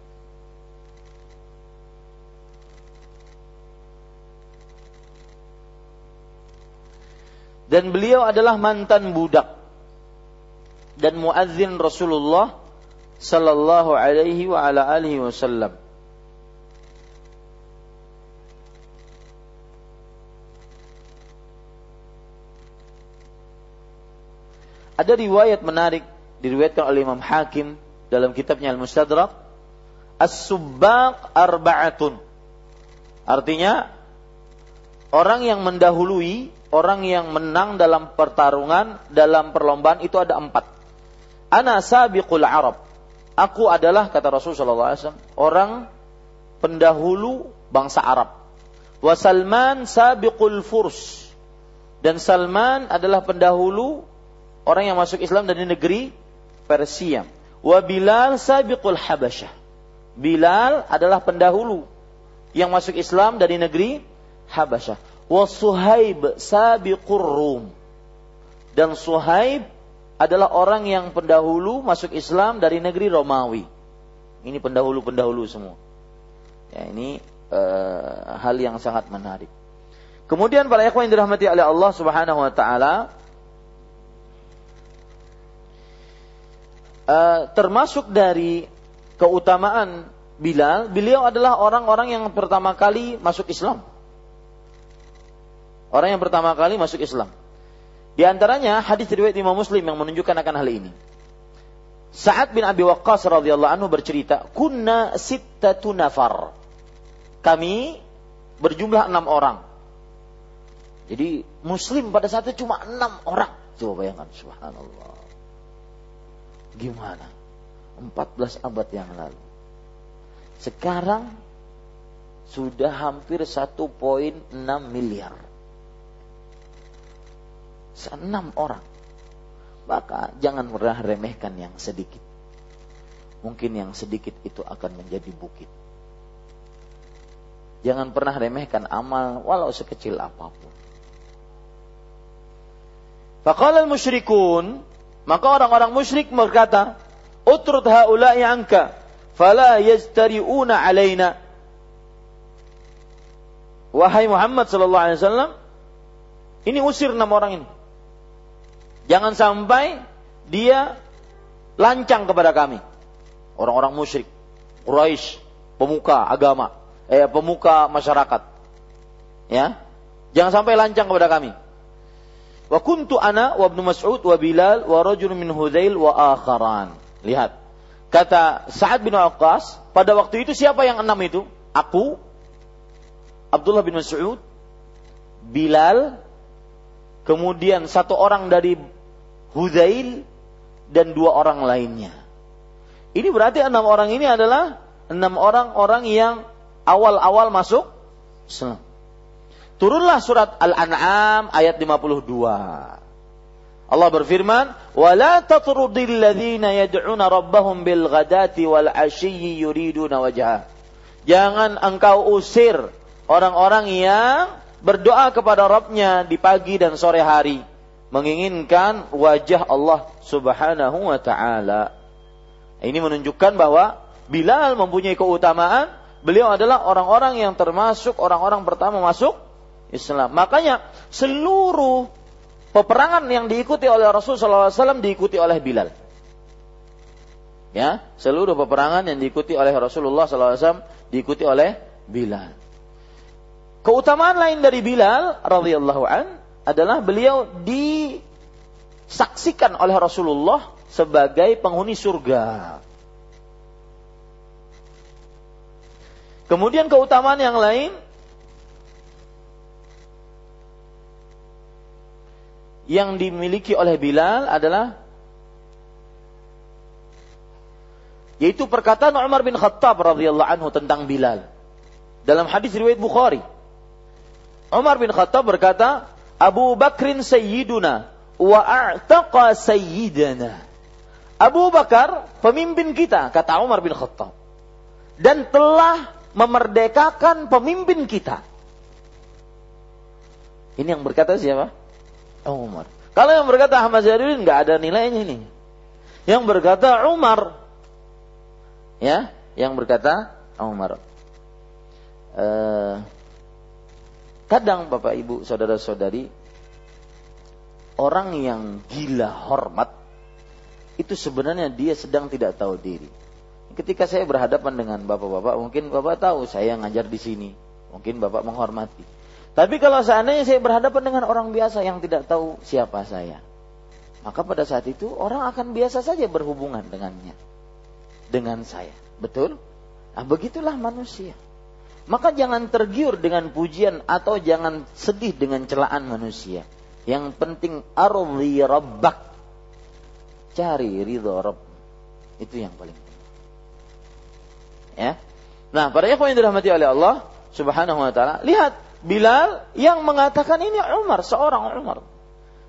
A: Dan beliau adalah mantan budak dan muadzin Rasulullah sallallahu alaihi wa ala alihi wasallam. Ada riwayat menarik diriwayatkan oleh Imam Hakim dalam kitabnya Al-Mustadrak As-subbaq arba'atun Artinya orang yang mendahului, orang yang menang dalam pertarungan, dalam perlombaan itu ada empat. Ana sabiqul Arab. Aku adalah kata Rasulullah SAW orang pendahulu bangsa Arab. Wa Salman sabiqul Furs. Dan Salman adalah pendahulu orang yang masuk Islam dari negeri Persia. Wa Bilal sabiqul Habasyah. Bilal adalah pendahulu yang masuk Islam dari negeri Habasyah. Wa Suhaib sabiqur Rum. Dan Suhaib adalah orang yang pendahulu masuk Islam dari negeri Romawi. Ini pendahulu-pendahulu semua. Ya, ini uh, hal yang sangat menarik. Kemudian para ikhwan yang dirahmati oleh Allah Subhanahu wa taala, uh, termasuk dari keutamaan Bilal, beliau adalah orang-orang yang pertama kali masuk Islam. Orang yang pertama kali masuk Islam. Di antaranya hadis riwayat Imam Muslim yang menunjukkan akan hal ini. Sa'ad bin Abi Waqqas radhiyallahu anhu bercerita, "Kunna sittatu nafar." Kami berjumlah enam orang. Jadi muslim pada saat itu cuma enam orang. Coba bayangkan, subhanallah. Gimana? 14 abad yang lalu. Sekarang sudah hampir 1.6 miliar. Enam orang. Maka jangan pernah remehkan yang sedikit. Mungkin yang sedikit itu akan menjadi bukit. Jangan pernah remehkan amal walau sekecil apa pun. Faqala al-musyrikun maka orang-orang musyrik berkata, "Utrud haula'i anka, fala yajtari'una alaina." Wahai Muhammad sallallahu alaihi wasallam, ini usir enam orang ini. Jangan sampai dia lancang kepada kami. Orang-orang musyrik, Quraisy, pemuka agama, eh pemuka masyarakat. Ya. Jangan sampai lancang kepada kami. Wa kuntu ana wa Ibnu Mas'ud wa Bilal wa rajul min Hudzail wa akharan. Lihat. Kata Sa'ad bin Waqqas, pada waktu itu siapa yang enam itu? Aku, Abdullah bin Mas'ud, Bilal, kemudian satu orang dari Hudzail dan dua orang lainnya. Ini berarti enam orang ini adalah enam orang-orang yang awal-awal masuk Islam. Turunlah surat Al-An'am ayat 52. Allah berfirman, "Wala tatrudil ladzina yad'una rabbahum bil ghadati wal 'ashiyyi yuriduna wajha." Jangan engkau usir orang-orang yang berdoa kepada Rabbnya di pagi dan sore hari menginginkan wajah Allah Subhanahu wa taala. Ini menunjukkan bahwa Bilal mempunyai keutamaan, beliau adalah orang-orang yang termasuk orang-orang pertama masuk Islam. Makanya seluruh peperangan yang diikuti oleh Rasulullah SAW diikuti oleh Bilal. Ya, seluruh peperangan yang diikuti oleh Rasulullah SAW diikuti oleh Bilal. Keutamaan lain dari Bilal radhiyallahu an adalah beliau di disaksikan oleh Rasulullah sebagai penghuni surga. Kemudian keutamaan yang lain yang dimiliki oleh Bilal adalah yaitu perkataan Umar bin Khattab radhiyallahu anhu tentang Bilal. Dalam hadis riwayat Bukhari, Umar bin Khattab berkata, Abu Bakrin sayyiduna wa a'taqa sayyidana. Abu Bakar pemimpin kita, kata Umar bin Khattab. Dan telah memerdekakan pemimpin kita. Ini yang berkata siapa? Umar. Kalau yang berkata Ahmad Zainuddin nggak ada nilainya ini. Yang berkata Umar. Ya, yang berkata Umar. Uh, kadang Bapak Ibu, saudara-saudari, orang yang gila hormat itu sebenarnya dia sedang tidak tahu diri. Ketika saya berhadapan dengan bapak-bapak, mungkin bapak tahu saya ngajar di sini, mungkin bapak menghormati. Tapi kalau seandainya saya berhadapan dengan orang biasa yang tidak tahu siapa saya, maka pada saat itu orang akan biasa saja berhubungan dengannya, dengan saya. Betul? Nah, begitulah manusia. Maka jangan tergiur dengan pujian atau jangan sedih dengan celaan manusia. Yang penting arzi rabbak. Cari ridho Rabb. Itu yang paling Ya. Nah, para ikhwan yang dirahmati oleh Allah Subhanahu wa taala, lihat Bilal yang mengatakan ini Umar, seorang Umar.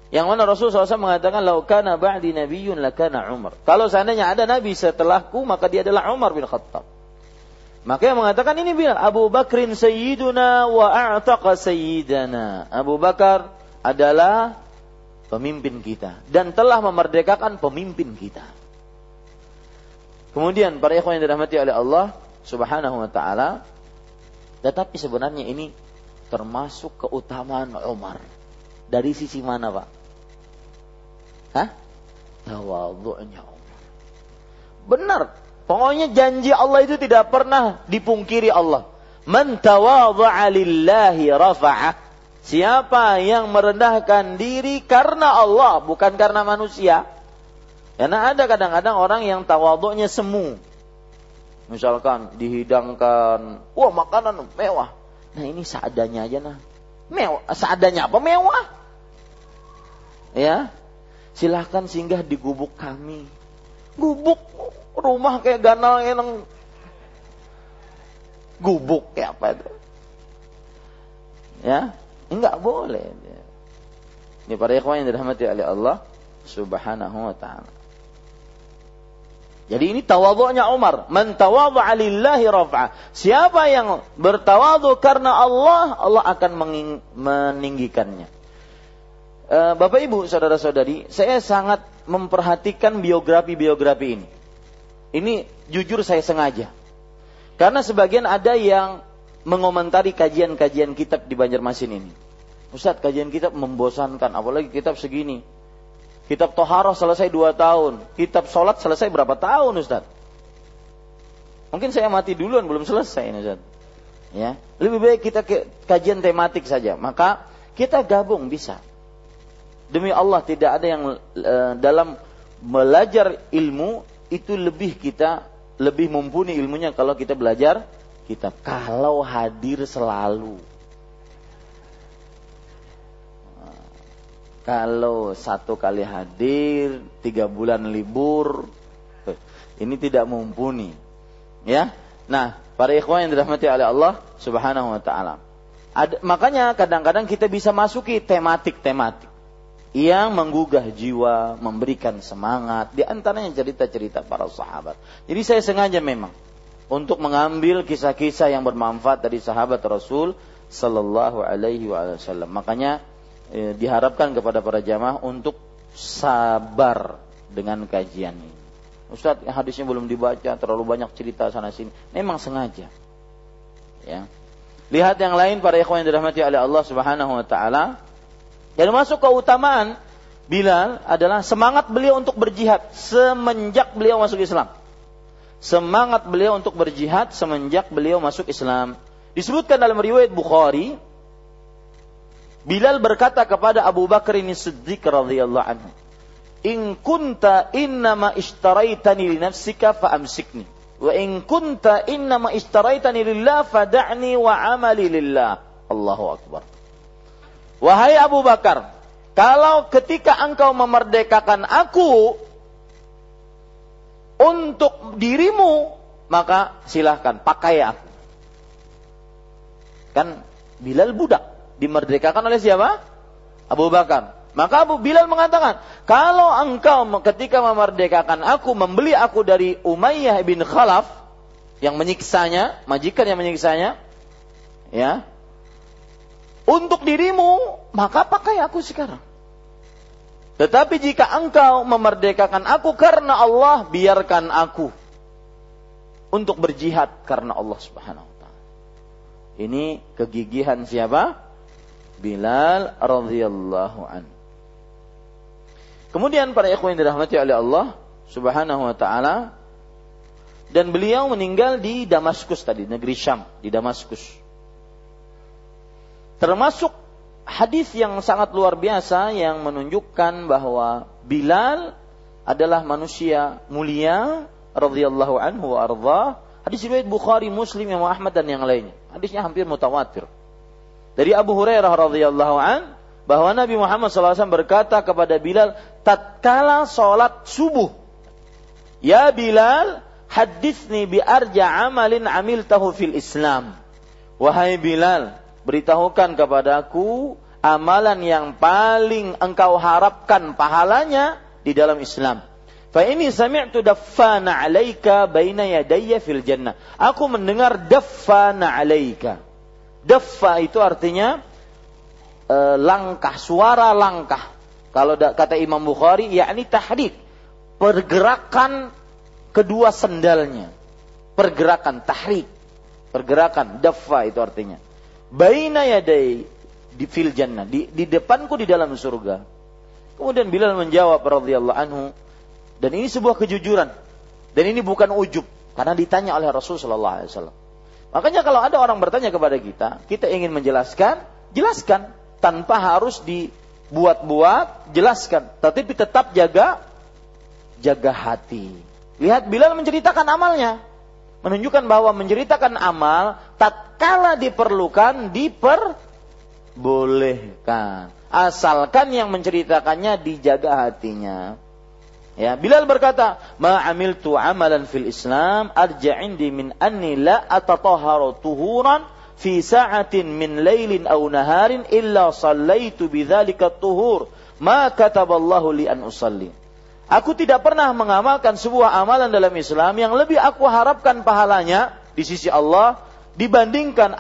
A: Yang mana Rasulullah SAW mengatakan, "Lau kana ba'di nabiyyun lakana Umar." Kalau seandainya ada nabi setelahku, maka dia adalah Umar bin Khattab. Maka yang mengatakan ini Bilal, Abu Bakrin sayyiduna wa a'taqa sayyidana. Abu Bakar adalah pemimpin kita dan telah memerdekakan pemimpin kita. Kemudian para ikhwan yang dirahmati oleh Allah Subhanahu wa taala, tetapi sebenarnya ini termasuk keutamaan Umar. Dari sisi mana, Pak? Hah? Tawadhu'nya Umar. Benar. Pokoknya janji Allah itu tidak pernah dipungkiri Allah. Man tawadhu'a lillahi rafa'ah. Siapa yang merendahkan diri karena Allah, bukan karena manusia, karena ada kadang-kadang orang yang tawaduknya semu. Misalkan dihidangkan, wah makanan mewah. Nah ini seadanya aja nah. Mewah, seadanya apa mewah? Ya, silahkan singgah di gubuk kami. Gubuk rumah kayak ganal yang gubuk kayak apa itu? Ya, enggak boleh. Ini para ikhwan yang dirahmati oleh Allah Subhanahu wa taala. Jadi ini tawadhu'nya Umar. Man tawadhu'a lillahi raf'a. Siapa yang bertawadhu karena Allah, Allah akan meninggikannya. E, Bapak Ibu, saudara-saudari, saya sangat memperhatikan biografi-biografi ini. Ini jujur saya sengaja. Karena sebagian ada yang mengomentari kajian-kajian kitab di Banjarmasin ini. Ustadz, kajian kitab membosankan, apalagi kitab segini Kitab Toharoh selesai dua tahun. Kitab Sholat selesai berapa tahun Ustaz? Mungkin saya mati duluan belum selesai ini Ustaz. Ya, lebih baik kita ke kajian tematik saja. Maka kita gabung bisa. Demi Allah tidak ada yang e, dalam belajar ilmu itu lebih kita lebih mumpuni ilmunya kalau kita belajar kitab. Kalau hadir selalu. Kalau satu kali hadir, tiga bulan libur, ini tidak mumpuni. Ya, nah para ikhwan yang dirahmati oleh Allah Subhanahu Wa Taala. makanya kadang-kadang kita bisa masuki tematik-tematik yang menggugah jiwa, memberikan semangat. Di antaranya cerita-cerita para sahabat. Jadi saya sengaja memang untuk mengambil kisah-kisah yang bermanfaat dari sahabat Rasul Sallallahu Alaihi Wasallam. Makanya eh, diharapkan kepada para jamaah untuk sabar dengan kajian ini. Ustaz, hadisnya belum dibaca, terlalu banyak cerita sana sini. Memang sengaja. Ya. Lihat yang lain para ikhwan yang dirahmati oleh Allah Subhanahu wa taala. Yang masuk keutamaan Bilal adalah semangat beliau untuk berjihad semenjak beliau masuk Islam. Semangat beliau untuk berjihad semenjak beliau masuk Islam. Disebutkan dalam riwayat Bukhari Bilal berkata kepada Abu Bakar ini Siddiq radhiyallahu anhu, in kunta innama ishtaraitani li nafsika fa amsikni wa in kunta innama ishtaraitani lillah fada'ni wa amali lillah. Allahu akbar. Wahai Abu Bakar kalau ketika engkau memerdekakan aku untuk dirimu maka silahkan pakai aku. Kan Bilal budak dimerdekakan oleh siapa Abu Bakar maka Abu Bilal mengatakan, kalau engkau ketika memerdekakan aku, membeli aku dari Umayyah bin Khalaf, yang menyiksanya, majikan yang menyiksanya, ya, untuk dirimu, maka pakai aku sekarang. Tetapi jika engkau memerdekakan aku karena Allah, biarkan aku untuk berjihad karena Allah Subhanahu wa taala. Ini kegigihan siapa? Bilal radhiyallahu anhu. Kemudian para ikhwan yang dirahmati oleh Allah Subhanahu wa taala dan beliau meninggal di Damaskus tadi, negeri Syam, di Damaskus. Termasuk hadis yang sangat luar biasa yang menunjukkan bahwa Bilal adalah manusia mulia radhiyallahu anhu wa arda. Hadis riwayat Bukhari, Muslim, Imam Ahmad dan yang lainnya. Hadisnya hampir mutawatir. Dari Abu Hurairah radhiyallahu an bahwa Nabi Muhammad SAW berkata kepada Bilal tatkala sholat subuh Ya Bilal hadithni bi arja amalin amil tahu fil Islam Wahai Bilal beritahukan kepadaku amalan yang paling engkau harapkan pahalanya di dalam Islam Fa ini sami'tu daffana 'alaika baina yadayya fil jannah. Aku mendengar daffana 'alaika. Daffa itu artinya e, langkah, suara langkah. Kalau kata Imam Bukhari, yakni tahrik, pergerakan kedua sendalnya. Pergerakan tahrik, pergerakan daffa itu artinya. Baina yadai di fil jannah, di, di depanku di dalam surga. Kemudian Bilal menjawab radhiyallahu anhu dan ini sebuah kejujuran dan ini bukan ujub karena ditanya oleh Rasul sallallahu. Makanya kalau ada orang bertanya kepada kita, kita ingin menjelaskan, jelaskan tanpa harus dibuat-buat, jelaskan. Tetapi tetap jaga jaga hati. Lihat Bilal menceritakan amalnya. Menunjukkan bahwa menceritakan amal tatkala diperlukan diperbolehkan. Asalkan yang menceritakannya dijaga hatinya. Ya, Bilal berkata, "Ma amiltu amalan fil Islam arja indi min anni la atatahharu tuhuran fi sa'atin min lailin aw naharin illa sallaitu bidzalika tuhur ma kataballahu li an usalli. Aku tidak pernah mengamalkan sebuah amalan dalam Islam yang lebih aku harapkan pahalanya di sisi Allah dibandingkan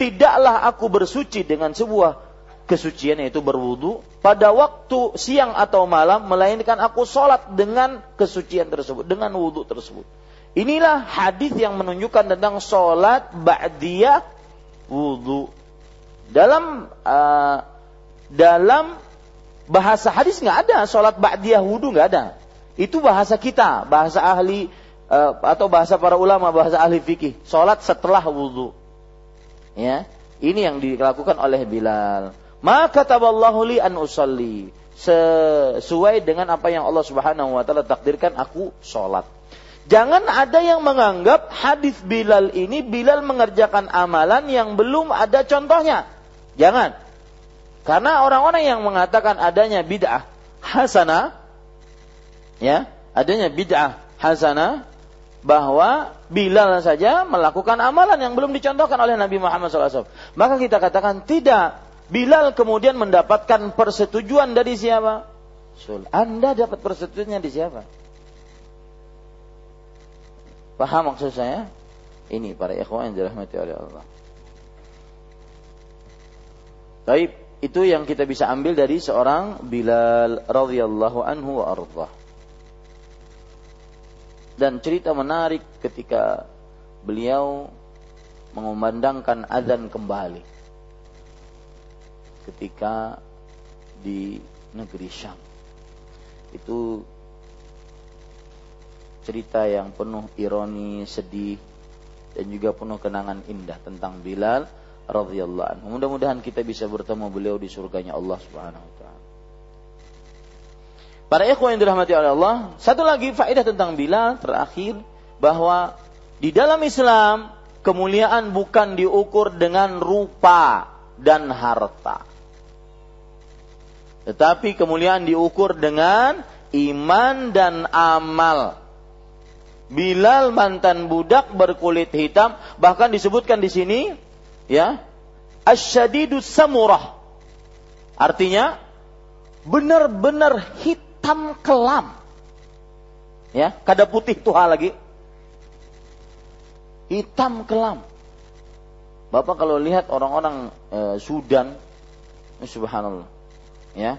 A: tidaklah aku bersuci dengan sebuah kesucian yaitu berwudu pada waktu siang atau malam melainkan aku sholat dengan kesucian tersebut dengan wudu tersebut. Inilah hadis yang menunjukkan tentang sholat ba'diyah wudhu. Dalam uh, dalam bahasa hadis nggak ada sholat ba'diyah wudhu nggak ada. Itu bahasa kita, bahasa ahli uh, atau bahasa para ulama, bahasa ahli fikih. Sholat setelah wudhu. Ya, ini yang dilakukan oleh Bilal. Maka taballahu li an usalli sesuai dengan apa yang Allah Subhanahu wa taala takdirkan aku sholat. Jangan ada yang menganggap hadis Bilal ini Bilal mengerjakan amalan yang belum ada contohnya. Jangan. Karena orang-orang yang mengatakan adanya bid'ah hasanah ya, adanya bid'ah hasanah bahwa Bilal saja melakukan amalan yang belum dicontohkan oleh Nabi Muhammad SAW. Maka kita katakan tidak. Bilal kemudian mendapatkan persetujuan dari siapa? Anda dapat persetujuannya di siapa? Paham maksud saya? Ini para ikhwan yang dirahmati oleh Allah. Baik, itu yang kita bisa ambil dari seorang Bilal radhiyallahu anhu wa arda. Dan cerita menarik ketika beliau mengumandangkan azan kembali ketika di negeri Syam. Itu cerita yang penuh ironi, sedih dan juga penuh kenangan indah tentang Bilal radhiyallahu anhu. Mudah-mudahan kita bisa bertemu beliau di surganya Allah Subhanahu wa taala. Para ikhwan yang dirahmati oleh Allah, satu lagi faedah tentang Bilal terakhir bahwa di dalam Islam kemuliaan bukan diukur dengan rupa dan harta. Tetapi kemuliaan diukur dengan iman dan amal. Bilal mantan budak berkulit hitam bahkan disebutkan di sini ya asyadidus samurah. Artinya benar-benar hitam kelam. Ya kada putih tuha lagi. Hitam kelam. Bapak kalau lihat orang-orang e, Sudan subhanallah ya.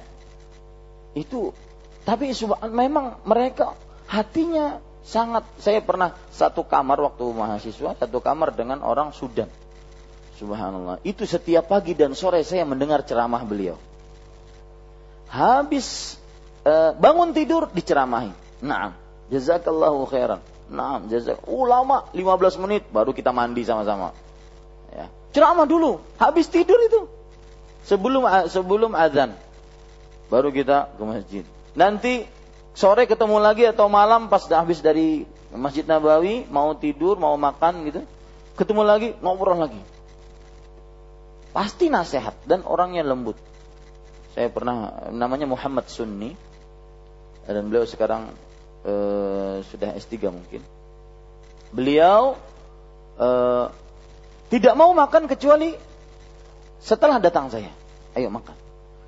A: Itu tapi memang mereka hatinya sangat saya pernah satu kamar waktu mahasiswa satu kamar dengan orang Sudan. Subhanallah. Itu setiap pagi dan sore saya mendengar ceramah beliau. Habis uh, bangun tidur diceramahi naam jazakallahu khairan. Naam jazak ulama 15 menit baru kita mandi sama-sama. Ya. Ceramah dulu habis tidur itu. Sebelum sebelum azan baru kita ke masjid. Nanti sore ketemu lagi atau malam pas dah habis dari Masjid Nabawi mau tidur mau makan gitu ketemu lagi ngobrol lagi. Pasti nasihat dan orangnya lembut. Saya pernah namanya Muhammad Sunni. Dan beliau sekarang e, sudah S3 mungkin. Beliau e, tidak mau makan kecuali setelah datang saya. Ayo makan.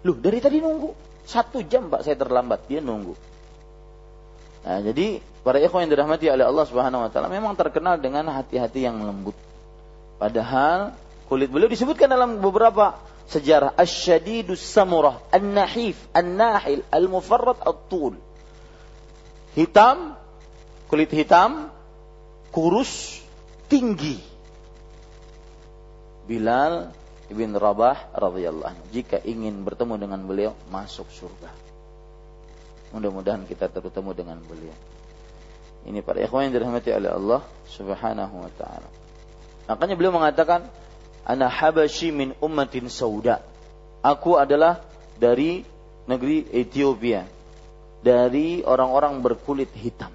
A: Loh dari tadi nunggu satu jam pak saya terlambat dia nunggu Nah, jadi para ikhwan yang dirahmati oleh Allah Subhanahu wa taala memang terkenal dengan hati-hati yang lembut. Padahal kulit beliau disebutkan dalam beberapa sejarah asyadidus samurah, an-nahif, an-nahil, al-mufarrad at-tul. Hitam, kulit hitam, kurus, tinggi. Bilal ibn Rabah radhiyallahu jika ingin bertemu dengan beliau masuk surga. Mudah-mudahan kita tertemu dengan beliau. Ini para ikhwan yang dirahmati oleh Allah Subhanahu wa taala. Makanya beliau mengatakan, "Ana habasyi min ummatin sauda." Aku adalah dari negeri Ethiopia, dari orang-orang berkulit hitam.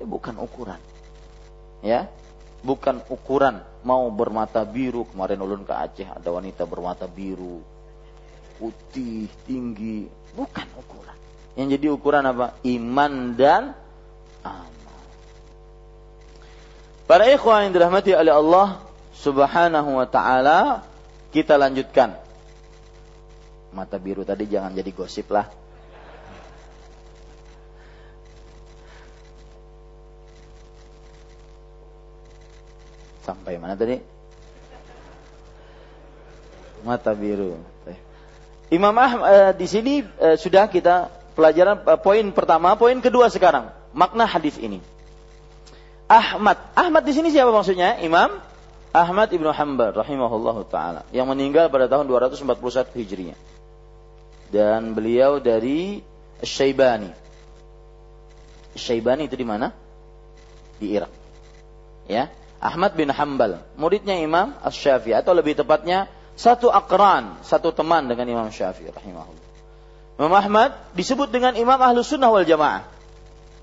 A: Eh, bukan ukuran. Ya, bukan ukuran mau bermata biru kemarin ulun ke Aceh ada wanita bermata biru putih tinggi Bukan ukuran. Yang jadi ukuran apa? Iman dan amal. Para ikhwan yang dirahmati oleh Allah Subhanahu wa taala, kita lanjutkan. Mata biru tadi jangan jadi gosip lah. Sampai mana tadi? Mata biru. Imam Ahmad uh, di sini uh, sudah kita pelajaran uh, poin pertama, poin kedua sekarang makna hadis ini. Ahmad, Ahmad di sini siapa maksudnya? Imam Ahmad ibnu Hanbal rahimahullah taala yang meninggal pada tahun 241 hijriah dan beliau dari Syaibani. Syaibani itu di mana? Di Irak. Ya, Ahmad bin Hanbal, muridnya Imam Asy-Syafi'i atau lebih tepatnya satu akran, satu teman dengan Imam Syafi'i rahimahullah. Imam Ahmad disebut dengan Imam Ahlus Sunnah wal Jamaah.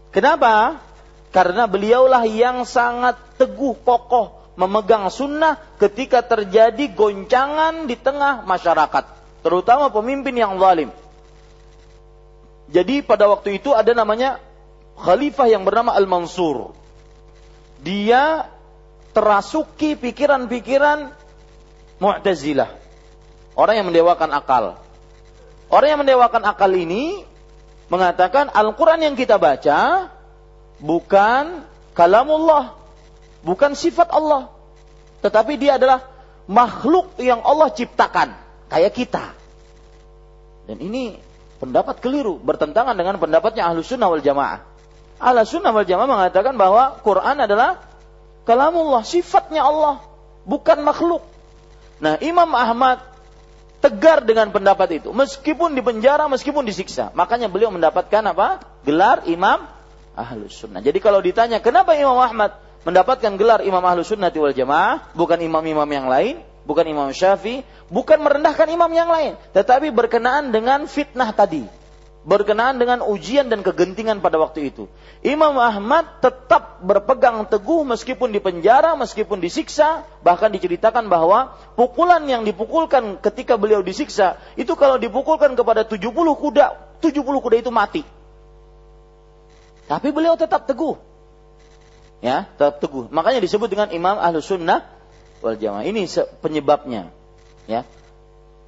A: Kenapa? Karena beliaulah yang sangat teguh kokoh memegang sunnah ketika terjadi goncangan di tengah masyarakat. Terutama pemimpin yang zalim. Jadi pada waktu itu ada namanya khalifah yang bernama Al-Mansur. Dia terasuki pikiran-pikiran Mu'tazilah. Orang yang mendewakan akal. Orang yang mendewakan akal ini mengatakan Al-Quran yang kita baca bukan kalamullah, bukan sifat Allah. Tetapi dia adalah makhluk yang Allah ciptakan, kayak kita. Dan ini pendapat keliru, bertentangan dengan pendapatnya ahlu sunnah wal jamaah. Ahlu sunnah wal jamaah mengatakan bahwa Quran adalah kalamullah, sifatnya Allah, bukan makhluk. Nah, Imam Ahmad tegar dengan pendapat itu, meskipun di penjara, meskipun disiksa. Makanya beliau mendapatkan apa? Gelar Imam Ahlus Sunnah. Jadi kalau ditanya, kenapa Imam Ahmad mendapatkan gelar Imam Ahlus Sunnah wal Jamaah, bukan imam-imam yang lain, bukan Imam Syafi'i, bukan merendahkan imam yang lain, tetapi berkenaan dengan fitnah tadi. Berkenaan dengan ujian dan kegentingan pada waktu itu. Imam Ahmad tetap berpegang teguh meskipun di penjara, meskipun disiksa, bahkan diceritakan bahwa pukulan yang dipukulkan ketika beliau disiksa, itu kalau dipukulkan kepada 70 kuda, 70 kuda itu mati. Tapi beliau tetap teguh. Ya, tetap teguh. Makanya disebut dengan Imam Ahlus Sunnah wal Jamaah. Ini penyebabnya. Ya,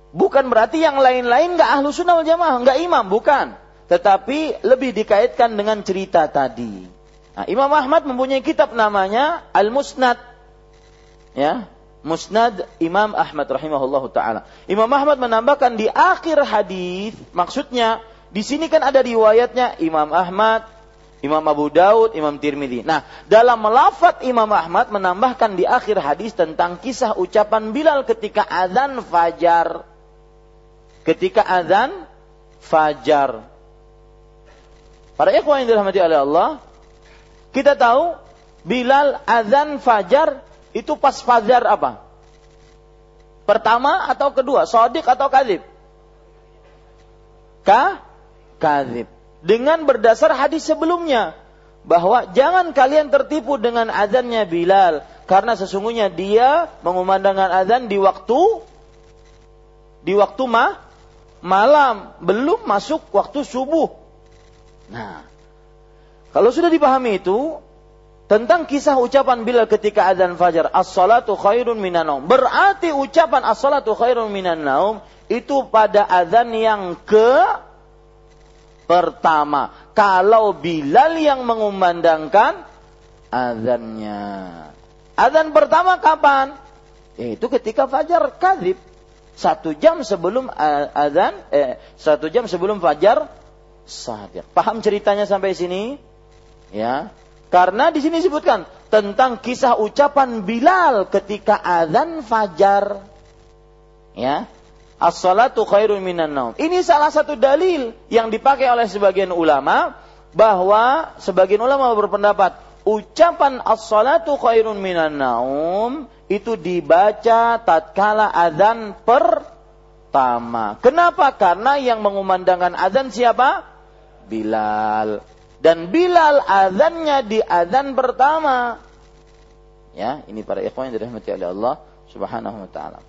A: Bukan berarti yang lain-lain nggak ahlu sunnah wal jamaah, nggak imam, bukan. Tetapi lebih dikaitkan dengan cerita tadi. Nah, Imam Ahmad mempunyai kitab namanya Al-Musnad. Ya, Musnad Imam Ahmad rahimahullah taala. Imam Ahmad menambahkan di akhir hadis, maksudnya di sini kan ada riwayatnya Imam Ahmad, Imam Abu Daud, Imam Tirmidzi. Nah, dalam melafat Imam Ahmad menambahkan di akhir hadis tentang kisah ucapan Bilal ketika azan fajar ketika azan fajar. Para ikhwan yang dirahmati oleh Allah, kita tahu Bilal azan fajar itu pas fajar apa? Pertama atau kedua? Sodik atau kadib? Ka? Kadib. Dengan berdasar hadis sebelumnya. Bahwa jangan kalian tertipu dengan azannya Bilal. Karena sesungguhnya dia mengumandangkan azan di waktu di waktu ma, malam, belum masuk waktu subuh. Nah, kalau sudah dipahami itu, tentang kisah ucapan Bilal ketika adzan fajar, as-salatu khairun minan naum. Berarti ucapan as-salatu khairun minan naum itu pada adzan yang ke pertama. Kalau Bilal yang mengumandangkan adzannya. Adzan pertama kapan? Yaitu ketika fajar kadhib satu jam sebelum azan, eh, satu jam sebelum fajar sahabat. Paham ceritanya sampai sini? Ya, karena di sini disebutkan tentang kisah ucapan Bilal ketika azan fajar. Ya, as-salatu khairun minan naum. Ini salah satu dalil yang dipakai oleh sebagian ulama bahwa sebagian ulama berpendapat ucapan as-salatu khairun minan naum itu dibaca tatkala azan pertama. Kenapa? Karena yang mengumandangkan azan siapa? Bilal. Dan Bilal azannya di azan pertama. Ya, ini para ikhwan yang dirahmati oleh Allah Subhanahu wa taala.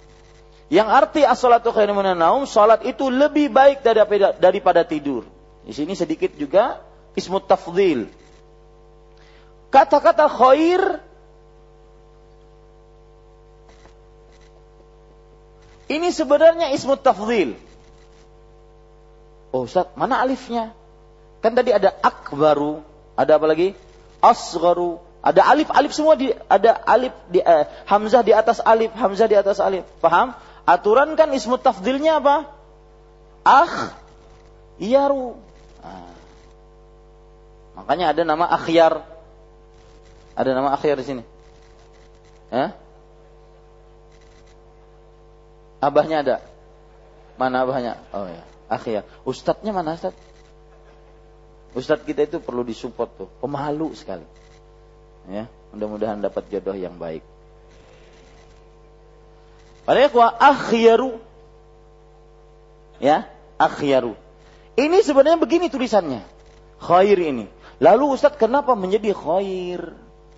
A: Yang arti as-salatu khairum minan naum, salat itu lebih baik daripada daripada tidur. Di sini sedikit juga ismut tafdhil. Kata-kata khair Ini sebenarnya ismu tafdhil. Oh Ustaz, mana alifnya? Kan tadi ada akbaru, ada apa lagi? Asgharu, ada alif, alif semua di ada alif di eh, hamzah di atas alif, hamzah di atas alif. Paham? Aturan kan ismu tafdhilnya apa? Akh yaru. Nah. Makanya ada nama akhyar. Ada nama akhyar di sini. Eh? Abahnya ada? Mana abahnya? Oh ya, akhir. Ustadznya mana Ustadz? Ustadz kita itu perlu disupport tuh, pemalu sekali. Ya, mudah-mudahan dapat jodoh yang baik. Pada ikhwah akhyaru. Ya, akhyaru. Ini sebenarnya begini tulisannya. Khair ini. Lalu Ustadz kenapa menjadi khair?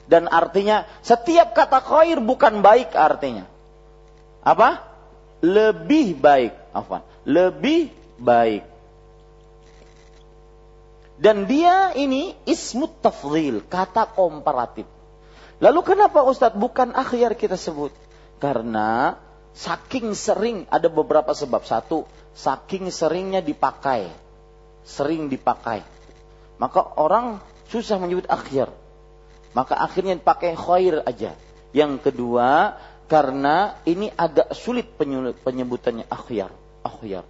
A: Dan artinya setiap kata khair bukan baik artinya. Apa? lebih baik, afwan, lebih baik. Dan dia ini ismut tafdhil, kata komparatif. Lalu kenapa Ustadz bukan akhyar kita sebut? Karena saking sering ada beberapa sebab. Satu, saking seringnya dipakai. Sering dipakai. Maka orang susah menyebut akhyar. Maka akhirnya dipakai khair aja. Yang kedua, karena ini agak sulit penyebutannya akhyar, akhyar.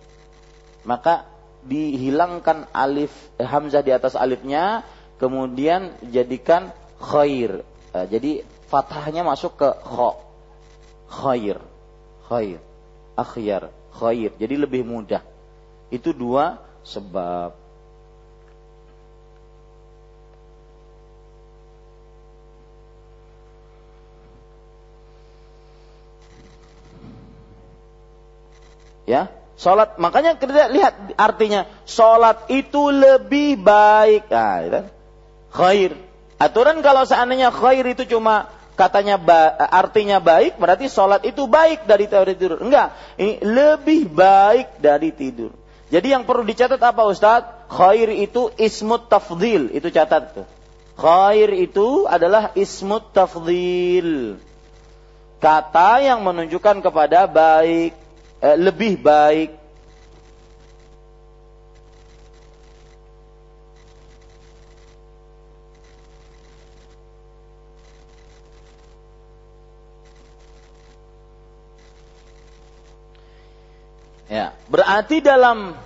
A: Maka dihilangkan alif eh, hamzah di atas alifnya, kemudian jadikan khair. Eh, jadi fathahnya masuk ke kha. Khair, khair, akhyar, khair. Jadi lebih mudah. Itu dua sebab. Ya, Sholat, makanya kita lihat artinya. Sholat itu lebih baik. Nah, gitu. Khair. Aturan kalau seandainya khair itu cuma katanya ba, artinya baik, berarti sholat itu baik dari teori tidur. Enggak, ini lebih baik dari tidur. Jadi yang perlu dicatat apa Ustadz? Khair itu ismut tafdil, itu catat tuh. Khair itu adalah ismut tafdil. Kata yang menunjukkan kepada baik, eh, lebih baik. Ya, berarti dalam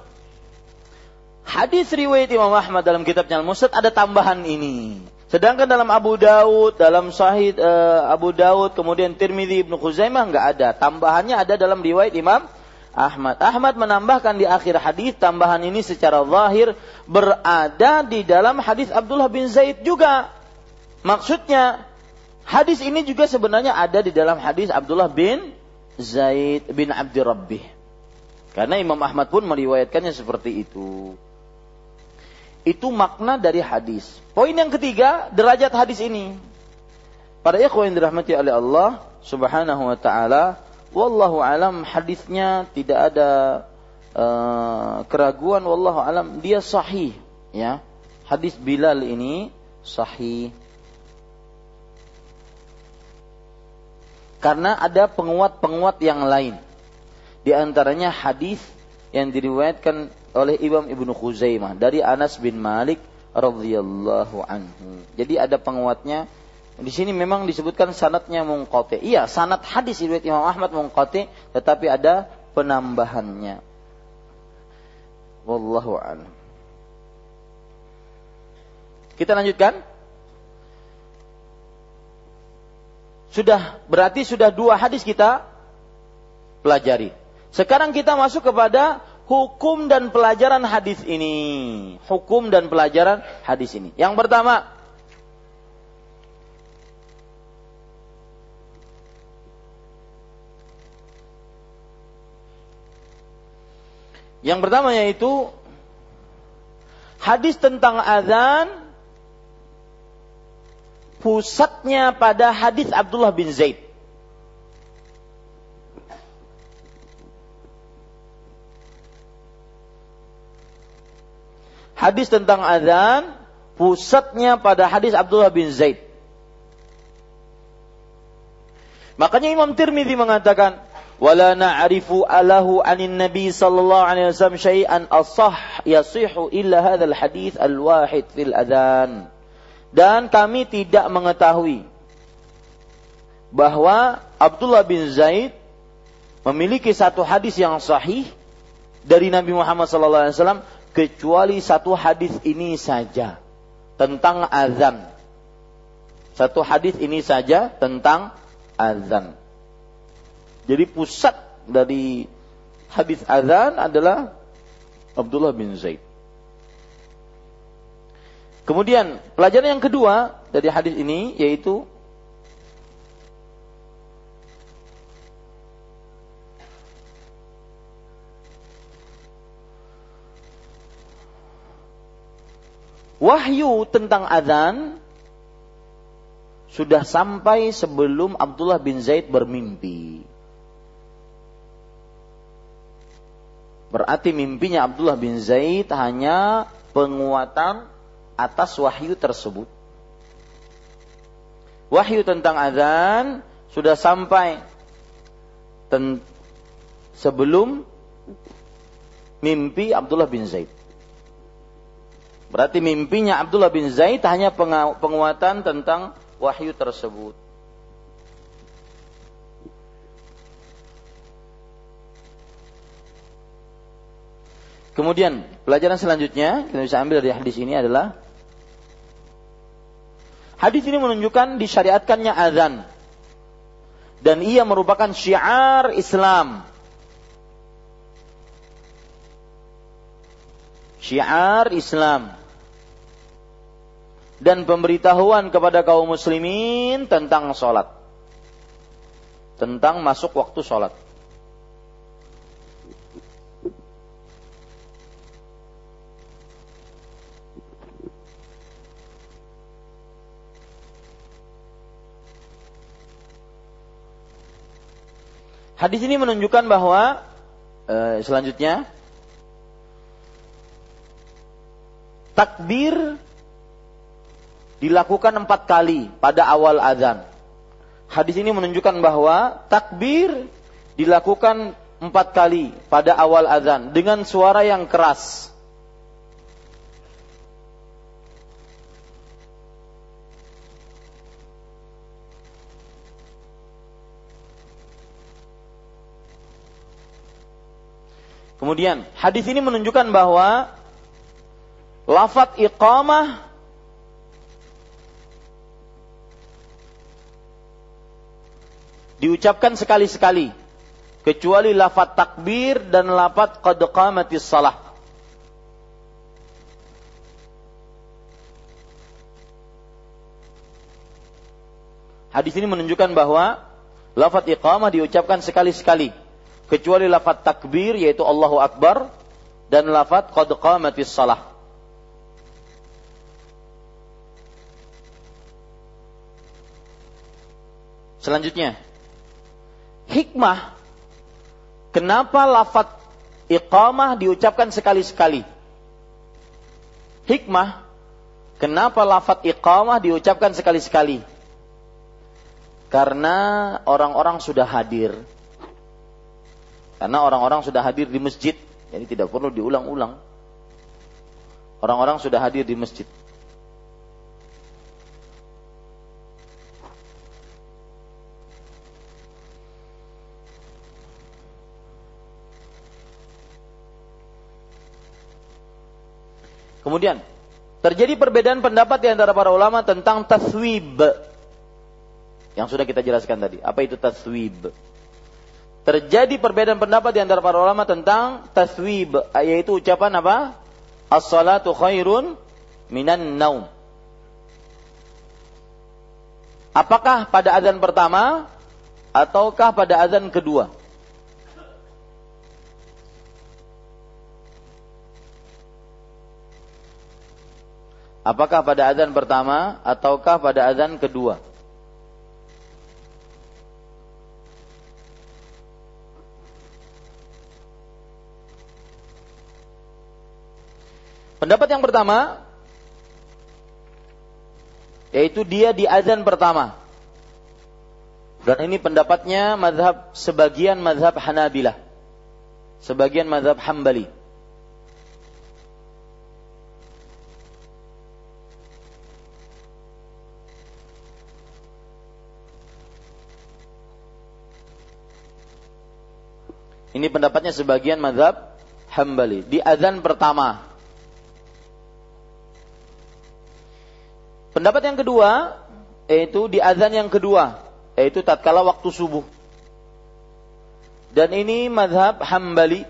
A: hadis riwayat Imam Ahmad dalam kitabnya Al-Musnad ada tambahan ini. Sedangkan dalam Abu Daud, dalam Sahih uh, Abu Daud, kemudian Tirmidzi Ibnu Khuzaimah enggak ada. Tambahannya ada dalam riwayat Imam Ahmad. Ahmad menambahkan di akhir hadis tambahan ini secara zahir berada di dalam hadis Abdullah bin Zaid juga. Maksudnya hadis ini juga sebenarnya ada di dalam hadis Abdullah bin Zaid bin Abdurrabbih. Karena Imam Ahmad pun meriwayatkannya seperti itu. Itu makna dari hadis. Poin yang ketiga, derajat hadis ini. Para ikhwan yang dirahmati oleh Allah Subhanahu wa taala, wallahu alam hadisnya tidak ada uh, keraguan wallahu alam dia sahih ya. Hadis Bilal ini sahih. Karena ada penguat-penguat yang lain. Di antaranya hadis yang diriwayatkan oleh Imam Ibnu Khuzaimah dari Anas bin Malik radhiyallahu anhu. Jadi ada penguatnya. Di sini memang disebutkan sanatnya mungqati. Iya, sanat hadis riwayat Imam Ahmad mungqati, tetapi ada penambahannya. Wallahu a'lam. Kita lanjutkan. Sudah berarti sudah dua hadis kita pelajari. Sekarang kita masuk kepada hukum dan pelajaran hadis ini. Hukum dan pelajaran hadis ini. Yang pertama, Yang pertama yaitu hadis tentang azan pusatnya pada hadis Abdullah bin Zaid. Hadis tentang azan pusatnya pada hadis Abdullah bin Zaid. Makanya Imam Tirmidzi mengatakan, "Wala na'rifu alahu 'anin Nabi sallallahu alaihi wasallam syai'an asah yasihu illa hadzal hadis al-wahid fil adzan." Dan kami tidak mengetahui bahwa Abdullah bin Zaid memiliki satu hadis yang sahih dari Nabi Muhammad sallallahu alaihi wasallam kecuali satu hadis ini saja tentang azan. Satu hadis ini saja tentang azan. Jadi pusat dari hadis azan adalah Abdullah bin Zaid. Kemudian pelajaran yang kedua dari hadis ini yaitu wahyu tentang azan sudah sampai sebelum Abdullah bin Zaid bermimpi. Berarti mimpinya Abdullah bin Zaid hanya penguatan atas wahyu tersebut. Wahyu tentang azan sudah sampai sebelum mimpi Abdullah bin Zaid. Berarti mimpinya Abdullah bin Zaid hanya penguatan tentang wahyu tersebut. Kemudian pelajaran selanjutnya kita bisa ambil dari hadis ini adalah hadis ini menunjukkan disyariatkannya azan dan ia merupakan syiar Islam syiar Islam. Dan pemberitahuan kepada kaum muslimin tentang sholat. Tentang masuk waktu sholat. Hadis ini menunjukkan bahwa eh, selanjutnya takbir dilakukan empat kali pada awal azan. Hadis ini menunjukkan bahwa takbir dilakukan empat kali pada awal azan dengan suara yang keras. Kemudian hadis ini menunjukkan bahwa lafat iqamah diucapkan sekali-sekali kecuali lafat takbir dan lafat qad qamatis salah. Hadis ini menunjukkan bahwa lafat iqamah diucapkan sekali-sekali kecuali lafat takbir yaitu Allahu Akbar dan lafat qad qamatis salah. Selanjutnya, hikmah kenapa lafat iqamah diucapkan sekali-sekali? Hikmah kenapa lafat iqamah diucapkan sekali-sekali? Karena orang-orang sudah hadir karena orang-orang sudah hadir di masjid, jadi tidak perlu diulang-ulang. Orang-orang sudah hadir di masjid. Kemudian terjadi perbedaan pendapat di antara para ulama tentang taswib yang sudah kita jelaskan tadi. Apa itu taswib? terjadi perbedaan pendapat di antara para ulama tentang taswib yaitu ucapan apa? As-salatu khairun minan naum. Apakah pada azan pertama ataukah pada azan kedua? Apakah pada azan pertama ataukah pada azan kedua? Pendapat yang pertama yaitu dia di azan pertama. Dan ini pendapatnya mazhab sebagian mazhab Hanabilah. Sebagian mazhab Hambali. Ini pendapatnya sebagian mazhab Hambali. Di azan pertama. Pendapat yang kedua yaitu di azan yang kedua yaitu tatkala waktu subuh. Dan ini madhab Hambali.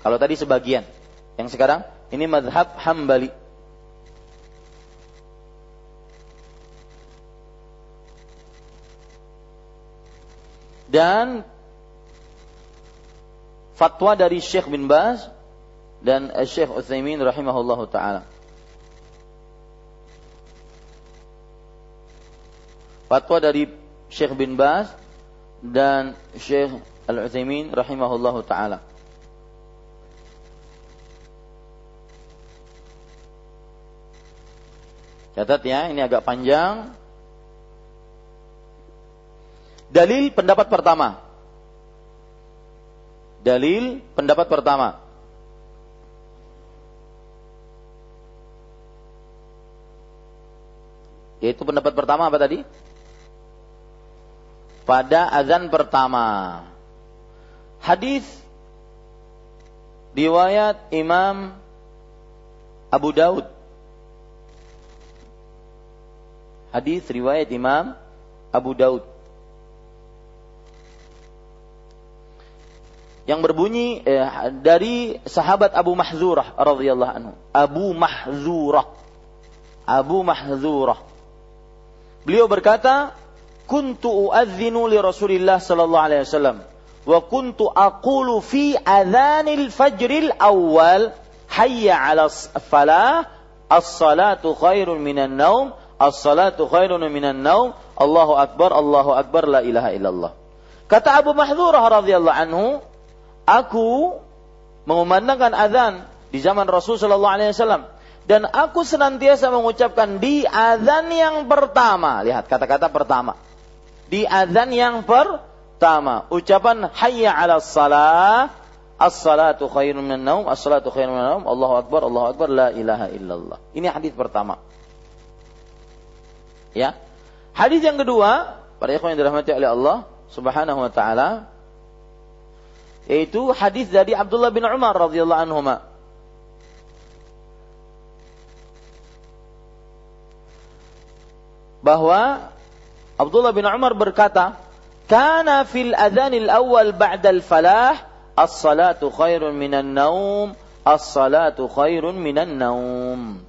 A: Kalau tadi sebagian. Yang sekarang ini madhab Hambali. Dan fatwa dari Syekh bin Baz dan Syekh Utsaimin rahimahullahu taala. fatwa dari Syekh bin Baz dan Syekh Al-Utsaimin rahimahullahu taala. Catat ya, ini agak panjang. Dalil pendapat pertama. Dalil pendapat pertama. Yaitu pendapat pertama apa tadi? pada azan pertama. Hadis riwayat Imam Abu Daud. Hadis riwayat Imam Abu Daud. Yang berbunyi eh, dari sahabat Abu Mahzurah radhiyallahu anhu. Abu Mahzurah. Abu Mahzurah. Beliau berkata, kuntu uadzinu li Rasulillah sallallahu alaihi wasallam wa kuntu aqulu fi adzanil fajril awal hayya 'ala falah as-salatu khairun minan naum as-salatu khairun minan naum Allahu akbar Allahu akbar la ilaha illallah Kata Abu Mahdzurah radhiyallahu anhu, aku mengumandangkan azan di zaman Rasul sallallahu alaihi wasallam dan aku senantiasa mengucapkan di azan yang pertama. Lihat kata-kata pertama. Di azan yang pertama, ucapan hayya 'alas salah, as-salatu khairun minan naum, as-salatu khairun minan naum, Allahu akbar, Allahu akbar, la ilaha illallah. Ini hadis pertama. Ya. Hadis yang kedua, para ikhwan yang dirahmati oleh Allah Subhanahu wa taala, yaitu hadis dari Abdullah bin Umar radhiyallahu anhu bahwa Abdullah bin Umar berkata, "Kana fil adzanil awal ba'dal falah as-salatu khairun minan naum, as-salatu khairun minan naum."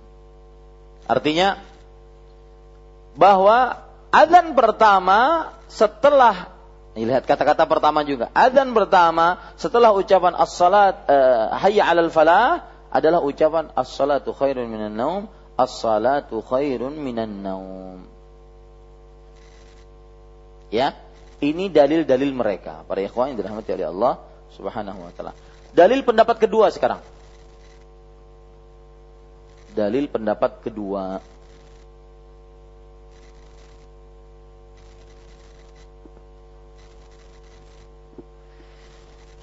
A: Artinya bahwa adzan pertama setelah lihat kata-kata pertama juga. Adzan pertama setelah ucapan as-salat uh, hayya 'alal falah adalah ucapan as-salatu khairun minan naum, as-salatu khairun minan naum. Ya, ini dalil-dalil mereka para ikhwan yang dirahmati oleh Allah Subhanahu wa taala. Dalil pendapat kedua sekarang. Dalil pendapat kedua.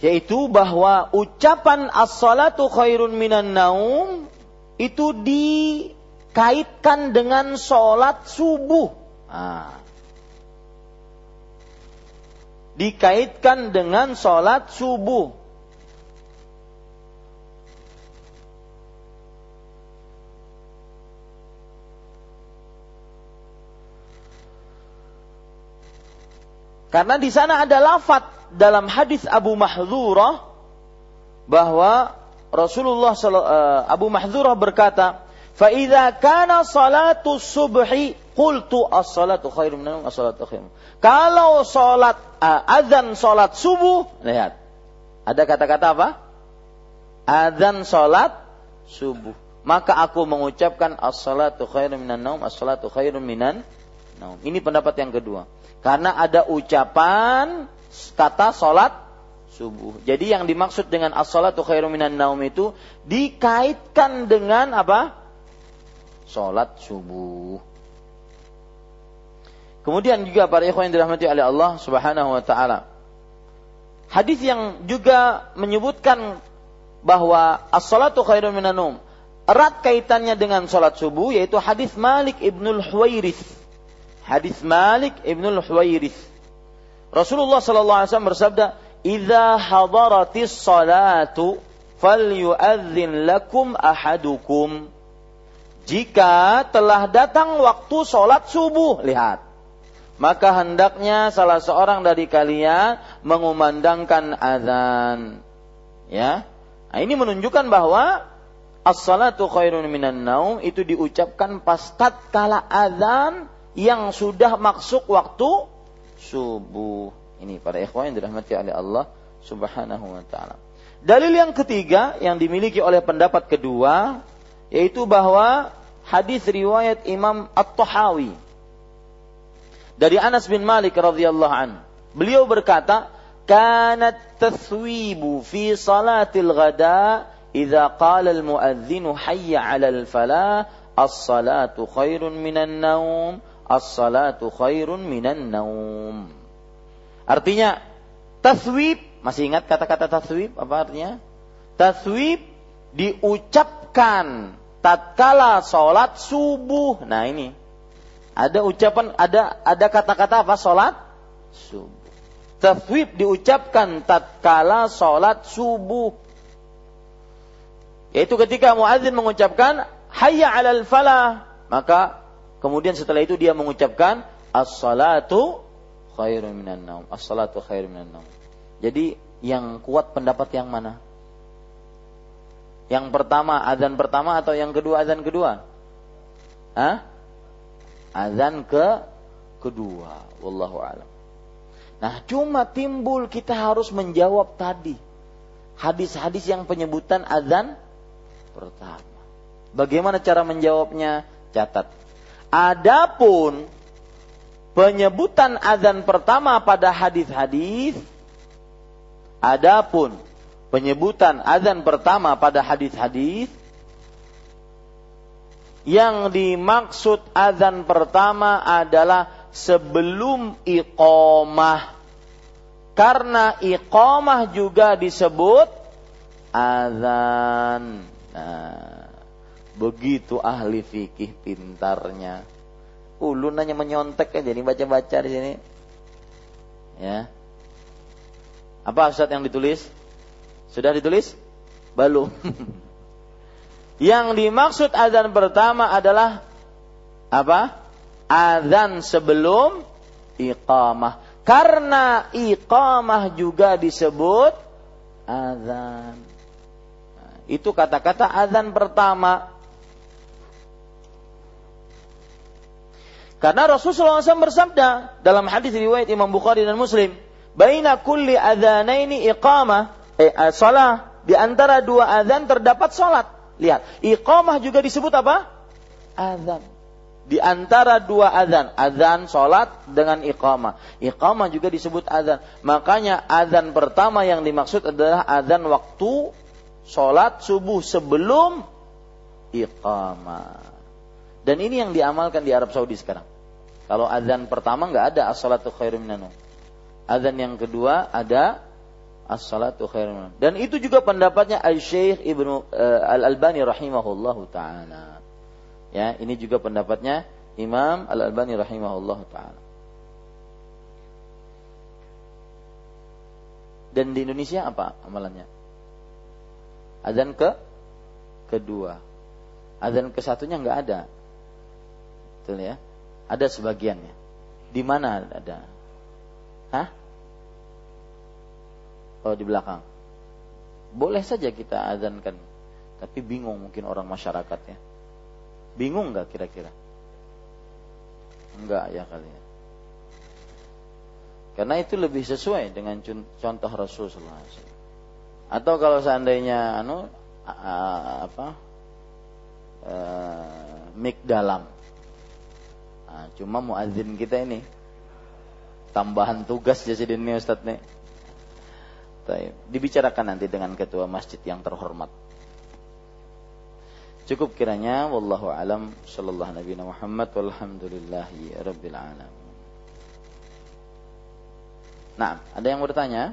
A: Yaitu bahwa ucapan as-salatu khairun minan naum itu dikaitkan dengan sholat subuh. Nah. Dikaitkan dengan sholat subuh. Karena di sana ada lafat dalam hadis Abu Mahdzurah bahwa Rasulullah uh, Abu Mahdzurah berkata, "Fa idza kana salatu subhi qultu as-salatu khairum minum as-salatu khairum." Kalau salat uh, azan salat subuh, lihat. Ada kata-kata apa? Azan salat subuh. Maka aku mengucapkan as-salatu khairum minan naum, as-salatu khairum minan naum. Ini pendapat yang kedua. Karena ada ucapan kata sholat subuh. Jadi yang dimaksud dengan as-salatu khairu minan naum itu dikaitkan dengan apa? Sholat subuh. Kemudian juga para ikhwan yang dirahmati oleh Allah Subhanahu wa taala. Hadis yang juga menyebutkan bahwa as-salatu khairu minan naum erat kaitannya dengan sholat subuh yaitu hadis Malik ibnul Huwairith. Hadis Malik ibnul Huwairith Rasulullah sallallahu alaihi wasallam bersabda, "Idza hadaratis salatu falyu'adzin lakum ahadukum." Jika telah datang waktu sholat subuh, lihat. Maka hendaknya salah seorang dari kalian mengumandangkan azan. Ya. Nah, ini menunjukkan bahwa as-salatu khairun minan naum itu diucapkan pas tatkala azan yang sudah masuk waktu subuh. Ini para ikhwan yang dirahmati oleh Allah Subhanahu wa taala. Dalil yang ketiga yang dimiliki oleh pendapat kedua yaitu bahwa hadis riwayat Imam At-Tahawi dari Anas bin Malik radhiyallahu an. Beliau berkata, "Kanat taswibu fi salatil ghada idza qala al-muadzinu hayya 'alal falah as-salatu khairun minan naum." As-salatu khairun minan naum. Artinya taswib, masih ingat kata-kata taswib apa artinya? Taswib diucapkan tatkala sholat subuh. Nah ini ada ucapan ada ada kata-kata apa sholat subuh. Taswib diucapkan tatkala sholat subuh. Yaitu ketika muadzin mengucapkan hayya alal falah, maka Kemudian setelah itu dia mengucapkan as-salatu khairun minan naum. As-salatu khairun minan naum. Jadi yang kuat pendapat yang mana? Yang pertama azan pertama atau yang kedua azan kedua? Hah? Azan ke kedua. Wallahu alam. Nah, cuma timbul kita harus menjawab tadi. Hadis-hadis yang penyebutan azan pertama. Bagaimana cara menjawabnya? Catat Adapun penyebutan azan pertama pada hadis-hadis adapun penyebutan azan pertama pada hadis-hadis yang dimaksud azan pertama adalah sebelum iqamah. Karena iqamah juga disebut azan. Nah, begitu ahli fikih pintarnya. Ulun hanya menyontek aja nih baca-baca di sini. Ya. Apa Ustaz yang ditulis? Sudah ditulis? Belum. (laughs) Yang dimaksud azan pertama adalah apa? Azan sebelum iqamah. Karena iqamah juga disebut azan. Nah, itu kata-kata azan pertama. Karena Rasulullah SAW bersabda dalam hadis riwayat Imam Bukhari dan Muslim, "Baina kulli adzanaini iqamah." Eh, salah di antara dua azan terdapat salat. Lihat, iqamah juga disebut apa? Azan. Di antara dua azan, azan sholat dengan iqamah. Iqamah juga disebut azan. Makanya azan pertama yang dimaksud adalah azan waktu sholat subuh sebelum iqamah. Dan ini yang diamalkan di Arab Saudi sekarang. Kalau azan pertama nggak ada as-salatu khairum minanum. Azan yang kedua ada as-salatu khairun dan itu juga pendapatnya Al-Syekh Ibnu uh, Al-Albani rahimahullahu taala. Ya, ini juga pendapatnya Imam Al-Albani rahimahullahu taala. Dan di Indonesia apa amalannya? Azan ke kedua. Azan ke satunya nggak ada. Betul ya? Ada sebagiannya. Di mana ada? Hah? kalau di belakang. Boleh saja kita azankan, tapi bingung mungkin orang masyarakatnya. Bingung nggak kira-kira? Enggak ya kali ya. Karena itu lebih sesuai dengan contoh Rasulullah SAW. Atau kalau seandainya anu apa uh, mik dalam. Nah, cuma muadzin kita ini tambahan tugas jadi ini Ustaz nih. Dibicarakan nanti dengan ketua masjid yang terhormat. Cukup kiranya wallahu alam sallallahu nabi Muhammad walhamdulillahi rabbil alamin. Nah, ada yang bertanya?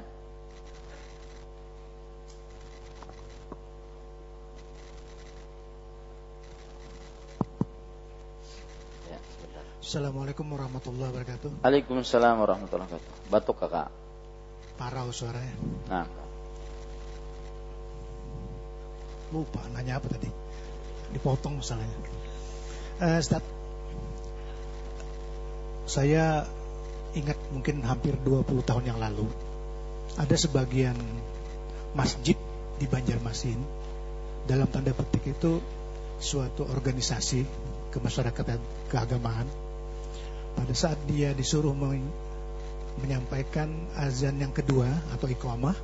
C: Assalamualaikum warahmatullahi wabarakatuh.
A: Waalaikumsalam warahmatullahi wabarakatuh. Batuk kakak.
C: Parau suaranya.
A: Nah.
C: Lupa nanya apa tadi. Dipotong misalnya. Uh, Ustaz, saya ingat mungkin hampir 20 tahun yang lalu ada sebagian masjid di Banjarmasin dalam tanda petik itu suatu organisasi kemasyarakatan keagamaan pada saat dia disuruh menyampaikan azan yang kedua atau iqamah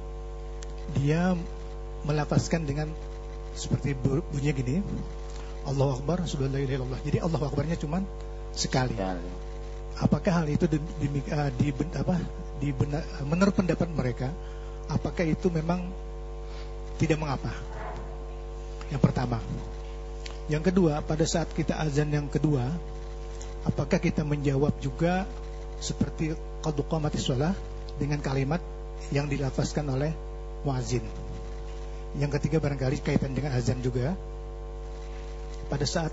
C: dia melafazkan dengan seperti bunyinya gini Allah Akbar la ilaha jadi Allah Akbarnya cuma sekali. Apakah hal itu di, di, uh, di, apa, di benar, menurut pendapat mereka apakah itu memang tidak mengapa? Yang pertama. Yang kedua pada saat kita azan yang kedua apakah kita menjawab juga seperti qad qamatis shalah dengan kalimat yang dilafazkan oleh muazin. Yang ketiga barangkali kaitan dengan azan juga. Pada saat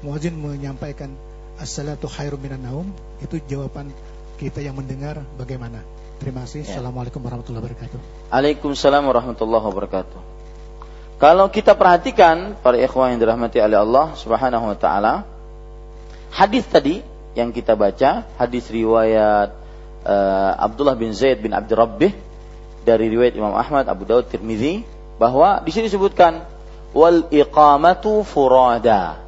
C: muazin menyampaikan as-salatu khairum minan naum, itu jawaban kita yang mendengar bagaimana? Terima kasih. Ya. Assalamualaikum warahmatullahi wabarakatuh.
A: Waalaikumsalam warahmatullahi wabarakatuh. Kalau kita perhatikan para ikhwan yang dirahmati oleh Allah Subhanahu wa taala, hadis tadi yang kita baca hadis riwayat uh, Abdullah bin Zaid bin Abdi Rabbih dari riwayat Imam Ahmad, Abu Daud, Tirmizi bahwa di sini disebutkan wal iqamatu furada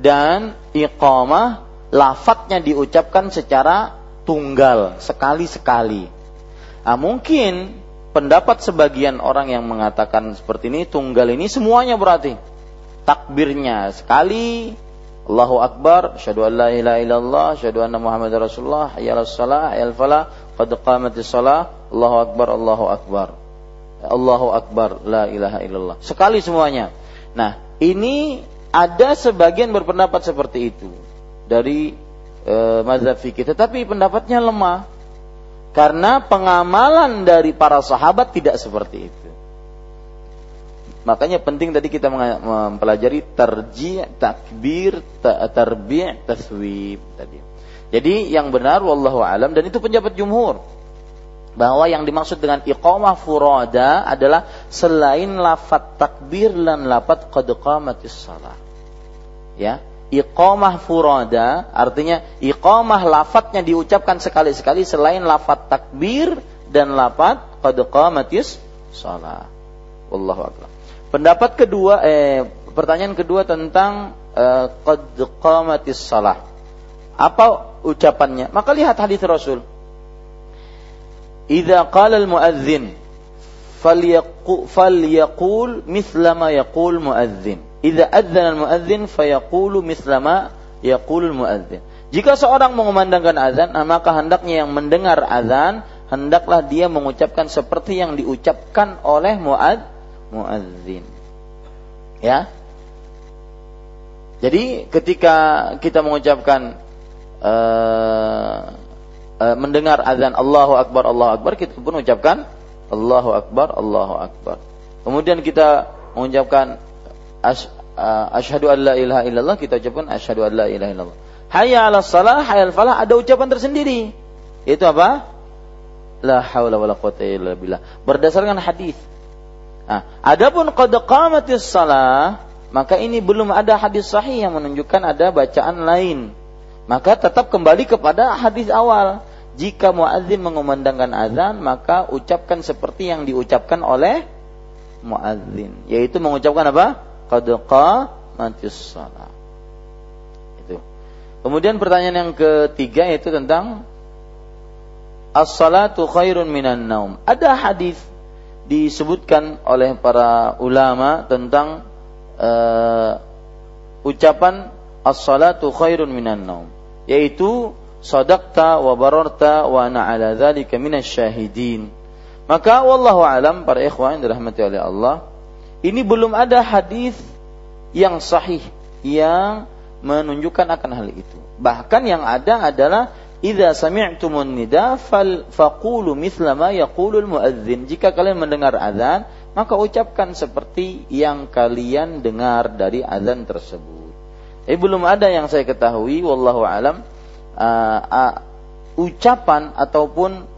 A: dan iqamah lafadznya diucapkan secara tunggal sekali-sekali. Nah, mungkin pendapat sebagian orang yang mengatakan seperti ini tunggal ini semuanya berarti takbirnya sekali Allahu Akbar, asyhadu an la ilaha illallah, asyhadu anna Muhammadar Rasulullah, shalah, hayya 'alal falah, qad qamatis shalah, Allahu Akbar, Allahu Akbar. Allahu Akbar, la ilaha illallah. Sekali semuanya. Nah, ini ada sebagian berpendapat seperti itu dari e, mazhab fikih, tetapi pendapatnya lemah karena pengamalan dari para sahabat tidak seperti itu. Makanya penting tadi kita mempelajari terji, takbir, tarbi', taswib tadi. Jadi yang benar wallahu alam dan itu pendapat jumhur bahwa yang dimaksud dengan iqamah furada adalah selain lafat takbir dan lafat qad qamatis salah. Ya, iqamah furada artinya iqamah lafadznya diucapkan sekali-sekali selain lafat takbir dan lafat qad qamatis salah. Wallahu a'lam. Pendapat kedua eh pertanyaan kedua tentang eh, salah. Apa ucapannya? Maka lihat hadis Rasul. Idza qala al-muadzin falyaqul mithla ma yaqul muadzin. Idza adzana al-muadzin fayaqulu ma yaqul muadzin. Jika seorang mengumandangkan azan, maka hendaknya yang mendengar azan hendaklah dia mengucapkan seperti yang diucapkan oleh muad muadzin. Ya. Jadi ketika kita mengucapkan uh, uh, mendengar azan Allahu Akbar Allahu Akbar kita pun mengucapkan Allahu Akbar Allahu Akbar. Kemudian kita mengucapkan ash, uh, asyhadu an la ilaha illallah kita ucapkan asyhadu an la ilaha illallah. Hayya 'ala shalah, hayya 'al falah ada ucapan tersendiri. Itu apa? La haula wala quwata illa billah. Berdasarkan hadis Nah, adapun qad qamatis salah, maka ini belum ada hadis sahih yang menunjukkan ada bacaan lain. Maka tetap kembali kepada hadis awal. Jika muadzin mengumandangkan azan, maka ucapkan seperti yang diucapkan oleh muadzin, yaitu mengucapkan apa? Qad qamatis salah. Itu. Kemudian pertanyaan yang ketiga yaitu tentang as-salatu khairun minan naum. Ada hadis disebutkan oleh para ulama tentang uh, ucapan as-salatu khairun minan naum yaitu sadaqta wa bararta wa ana ala dzalika syahidin. Maka wallahu alam para ikhwan dirahmati oleh Allah ini belum ada hadis yang sahih yang menunjukkan akan hal itu. Bahkan yang ada adalah Idza sami'tumun nida fal faqulu mithla ma yaqulul muadzin. Jika kalian mendengar azan, maka ucapkan seperti yang kalian dengar dari azan tersebut. Eh belum ada yang saya ketahui wallahu alam uh, uh, ucapan ataupun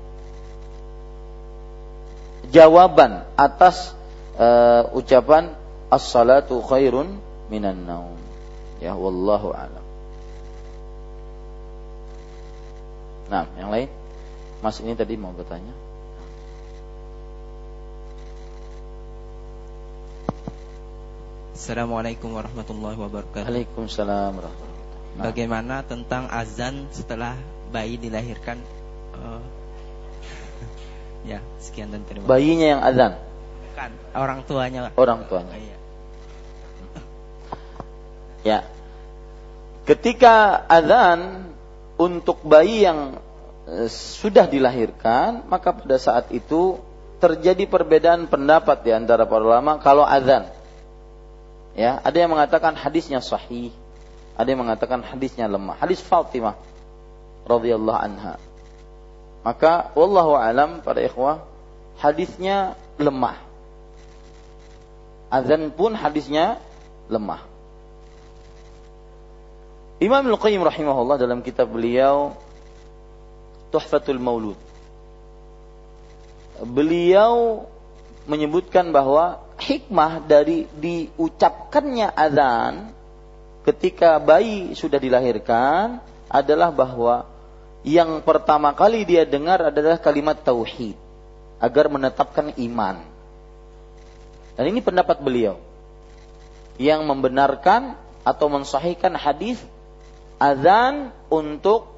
A: jawaban atas uh, ucapan as-salatu khairun minan naum. Ya wallahu alam. Nah, yang lain? Mas ini tadi mau bertanya.
D: Assalamualaikum warahmatullahi wabarakatuh.
A: Waalaikumsalam warahmatullahi
D: nah. Bagaimana tentang azan setelah bayi dilahirkan? Uh, (laughs) ya, sekian dan terima
A: kasih. Bayinya yang azan?
D: Bukan, orang tuanya.
A: Orang tuanya. Oh, iya. Ya. Ketika azan untuk bayi yang e, sudah dilahirkan, maka pada saat itu terjadi perbedaan pendapat di antara para ulama kalau azan. Ya, ada yang mengatakan hadisnya sahih, ada yang mengatakan hadisnya lemah. Hadis Fatimah radhiyallahu anha. Maka wallahu alam para ikhwah, hadisnya lemah. Azan pun hadisnya lemah. Imam Al-Qayyim rahimahullah dalam kitab beliau Tuhfatul Maulud. Beliau menyebutkan bahwa hikmah dari diucapkannya azan ketika bayi sudah dilahirkan adalah bahwa yang pertama kali dia dengar adalah kalimat tauhid agar menetapkan iman. Dan ini pendapat beliau yang membenarkan atau mensahihkan hadis azan untuk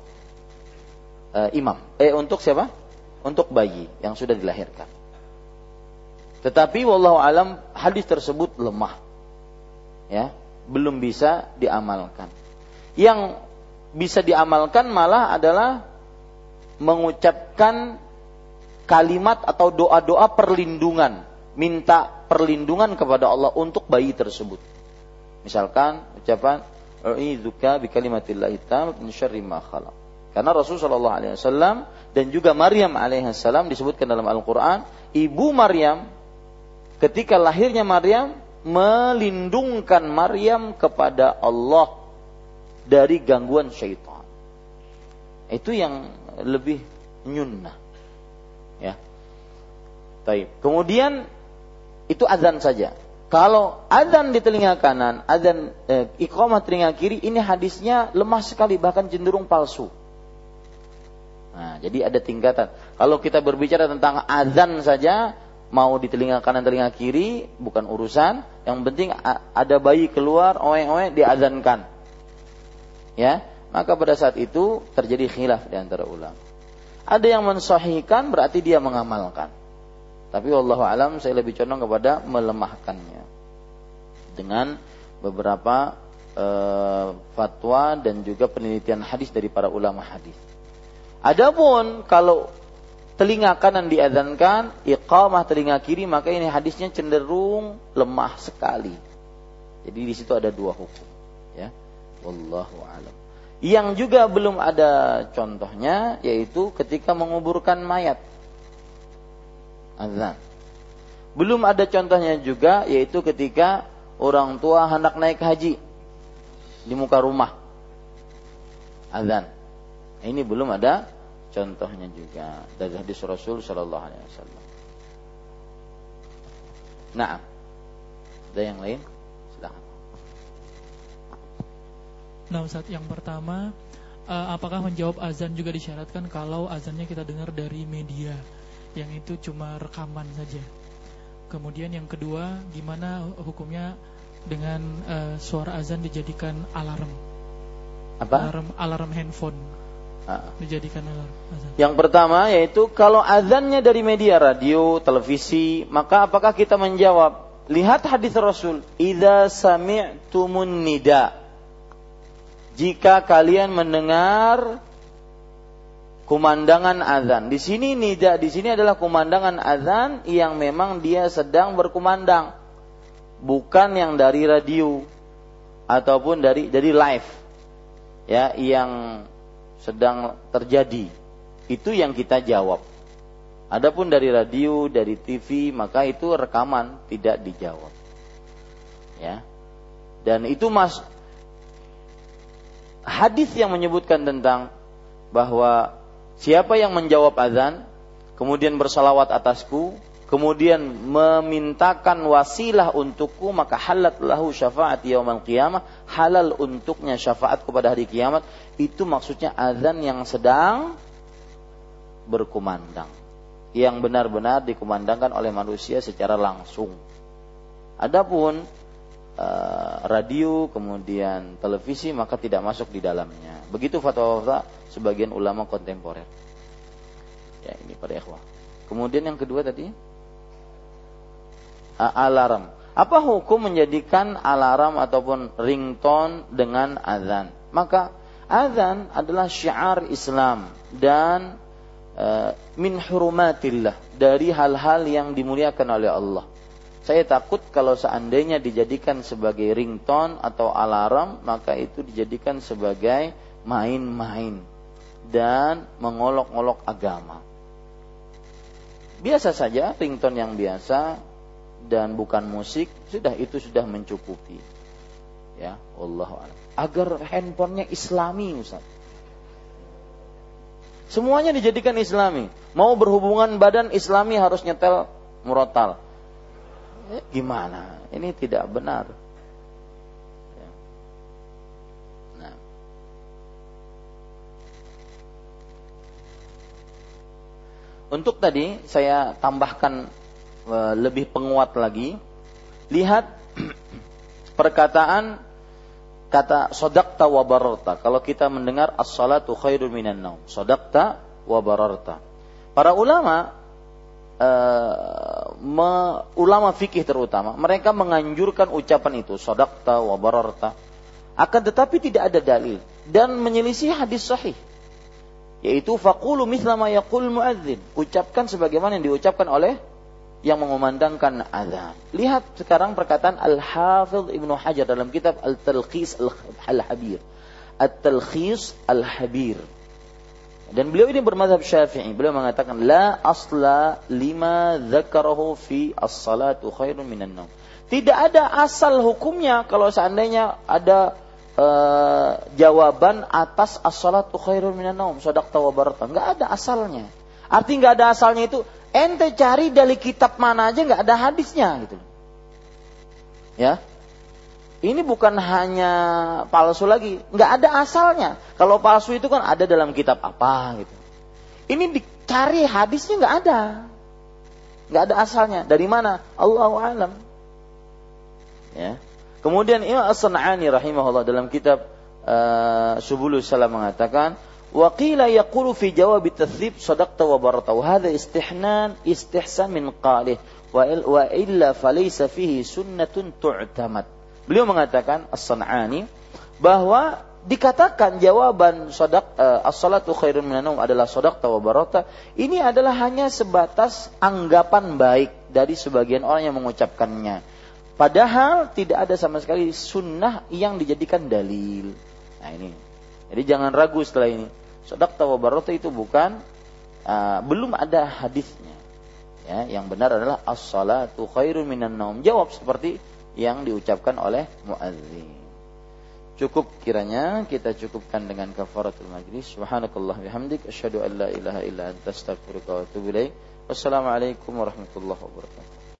A: uh, imam. Eh untuk siapa? Untuk bayi yang sudah dilahirkan. Tetapi wallahu alam hadis tersebut lemah. Ya, belum bisa diamalkan. Yang bisa diamalkan malah adalah mengucapkan kalimat atau doa-doa perlindungan, minta perlindungan kepada Allah untuk bayi tersebut. Misalkan ucapan U'idzuka bi kalimatillahi tammat min syarri ma khalaq. Karena Rasulullah sallallahu alaihi wasallam dan juga Maryam alaihissalam disebutkan dalam Al-Qur'an, ibu Maryam ketika lahirnya Maryam melindungkan Maryam kepada Allah dari gangguan syaitan. Itu yang lebih nyunnah. Ya. Taib. Kemudian itu azan saja. Kalau azan di telinga kanan, azan eh, iqamah telinga kiri, ini hadisnya lemah sekali bahkan cenderung palsu. Nah, jadi ada tingkatan. Kalau kita berbicara tentang azan saja, mau di telinga kanan telinga kiri bukan urusan. Yang penting ada bayi keluar, oe-oe diazankan. Ya, maka pada saat itu terjadi khilaf di antara ulama. Ada yang mensahihkan berarti dia mengamalkan. Tapi wallahu alam saya lebih condong kepada melemahkannya dengan beberapa e, fatwa dan juga penelitian hadis dari para ulama hadis. Adapun kalau telinga kanan diadzankan, iqamah telinga kiri, maka ini hadisnya cenderung lemah sekali. Jadi di situ ada dua hukum, ya. Wallahu alam. Yang juga belum ada contohnya yaitu ketika menguburkan mayat azan. Belum ada contohnya juga yaitu ketika orang tua hendak naik haji di muka rumah. Azan. Ini belum ada contohnya juga dari hadis Rasul Shallallahu Alaihi Wasallam. Nah, ada yang lain? Silakan.
E: Nah, saat yang pertama, eh, apakah menjawab azan juga disyaratkan kalau azannya kita dengar dari media? Yang itu cuma rekaman saja. Kemudian yang kedua, gimana hukumnya dengan uh, suara azan dijadikan alarm?
A: Apa?
E: Alarm alarm handphone.
A: Ah.
E: Dijadikan alarm azan.
A: Yang pertama yaitu kalau azannya dari media radio, televisi, maka apakah kita menjawab? Lihat hadis Rasul, "Idza sami'tumun nida." Jika kalian mendengar kumandangan azan. Di sini nida di sini adalah kumandangan azan yang memang dia sedang berkumandang. Bukan yang dari radio ataupun dari dari live. Ya, yang sedang terjadi. Itu yang kita jawab. Adapun dari radio, dari TV, maka itu rekaman tidak dijawab. Ya. Dan itu Mas hadis yang menyebutkan tentang bahwa Siapa yang menjawab azan, kemudian bersalawat atasku, kemudian memintakan wasilah untukku, maka halat lahu syafaat yaumal qiyamah, halal untuknya syafaat kepada hari kiamat. Itu maksudnya azan yang sedang berkumandang. Yang benar-benar dikumandangkan oleh manusia secara langsung. Adapun uh, radio kemudian televisi maka tidak masuk di dalamnya. Begitu fatwa-fatwa sebagian ulama kontemporer. Ya, ini pada ikhwah. Kemudian yang kedua tadi alarm. Apa hukum menjadikan alarm ataupun ringtone dengan azan? Maka azan adalah syiar Islam dan uh, min hurumatillah dari hal-hal yang dimuliakan oleh Allah. Saya takut kalau seandainya dijadikan sebagai ringtone atau alarm, maka itu dijadikan sebagai main-main dan mengolok-olok agama. Biasa saja ringtone yang biasa dan bukan musik sudah itu sudah mencukupi. Ya, Allah Agar handphonenya Islami, Ustaz. Semuanya dijadikan Islami. Mau berhubungan badan Islami harus nyetel murotal. Gimana? Ini tidak benar. Untuk tadi saya tambahkan e, lebih penguat lagi. Lihat (clears throat) perkataan kata sodakta wa bararta. Kalau kita mendengar as-salatu khairul minan naum. Sodakta wa bararta. Para ulama e, me, ulama fikih terutama mereka menganjurkan ucapan itu sodakta wa bararta Akan tetapi tidak ada dalil dan menyelisih hadis sahih. Yaitu faqulu mithla ma yaqul muadzin. Ucapkan sebagaimana yang diucapkan oleh yang mengumandangkan azan. Lihat sekarang perkataan Al-Hafidh Ibnu Hajar dalam kitab Al-Talqis Al-Habir. At-Talkhis Al-Habir. Dan beliau ini bermadhab syafi'i. Beliau mengatakan, La asla lima zakarahu fi as-salatu khairun minan naum. Tidak ada asal hukumnya kalau seandainya ada uh, jawaban atas as-salatu khairun minan naum. Sodak wa barata. Nggak ada asalnya. Arti nggak ada asalnya itu, ente cari dari kitab mana aja nggak ada hadisnya gitu. Ya, ini bukan hanya palsu lagi, nggak ada asalnya. Kalau palsu itu kan ada dalam kitab apa gitu. Ini dicari hadisnya nggak ada, nggak ada asalnya. Dari mana? Allah alam. Ya. Kemudian Imam As-San'ani rahimahullah dalam kitab uh, Subulus Salam mengatakan, وقيل يقول في جواب التثبيت صدقت وبرت وهذا استحنان استحسان من قاله وإلا فليس فيه سنة تعتمد Beliau mengatakan As-San'ani bahwa dikatakan jawaban sodak uh, as-salatu khairun minan adalah sodak tawabarota ini adalah hanya sebatas anggapan baik dari sebagian orang yang mengucapkannya. Padahal tidak ada sama sekali sunnah yang dijadikan dalil. Nah ini. Jadi jangan ragu setelah ini. Sodak tawabarota itu bukan uh, belum ada hadisnya. Ya yang benar adalah as-salatu khairun minan jawab seperti yang diucapkan oleh muadzin. Cukup kiranya kita cukupkan dengan kafaratul majlis. Subhanakallah bihamdik asyhadu an la ilaha illa anta astaghfiruka wa atubu ilaik. Wassalamualaikum warahmatullahi wabarakatuh.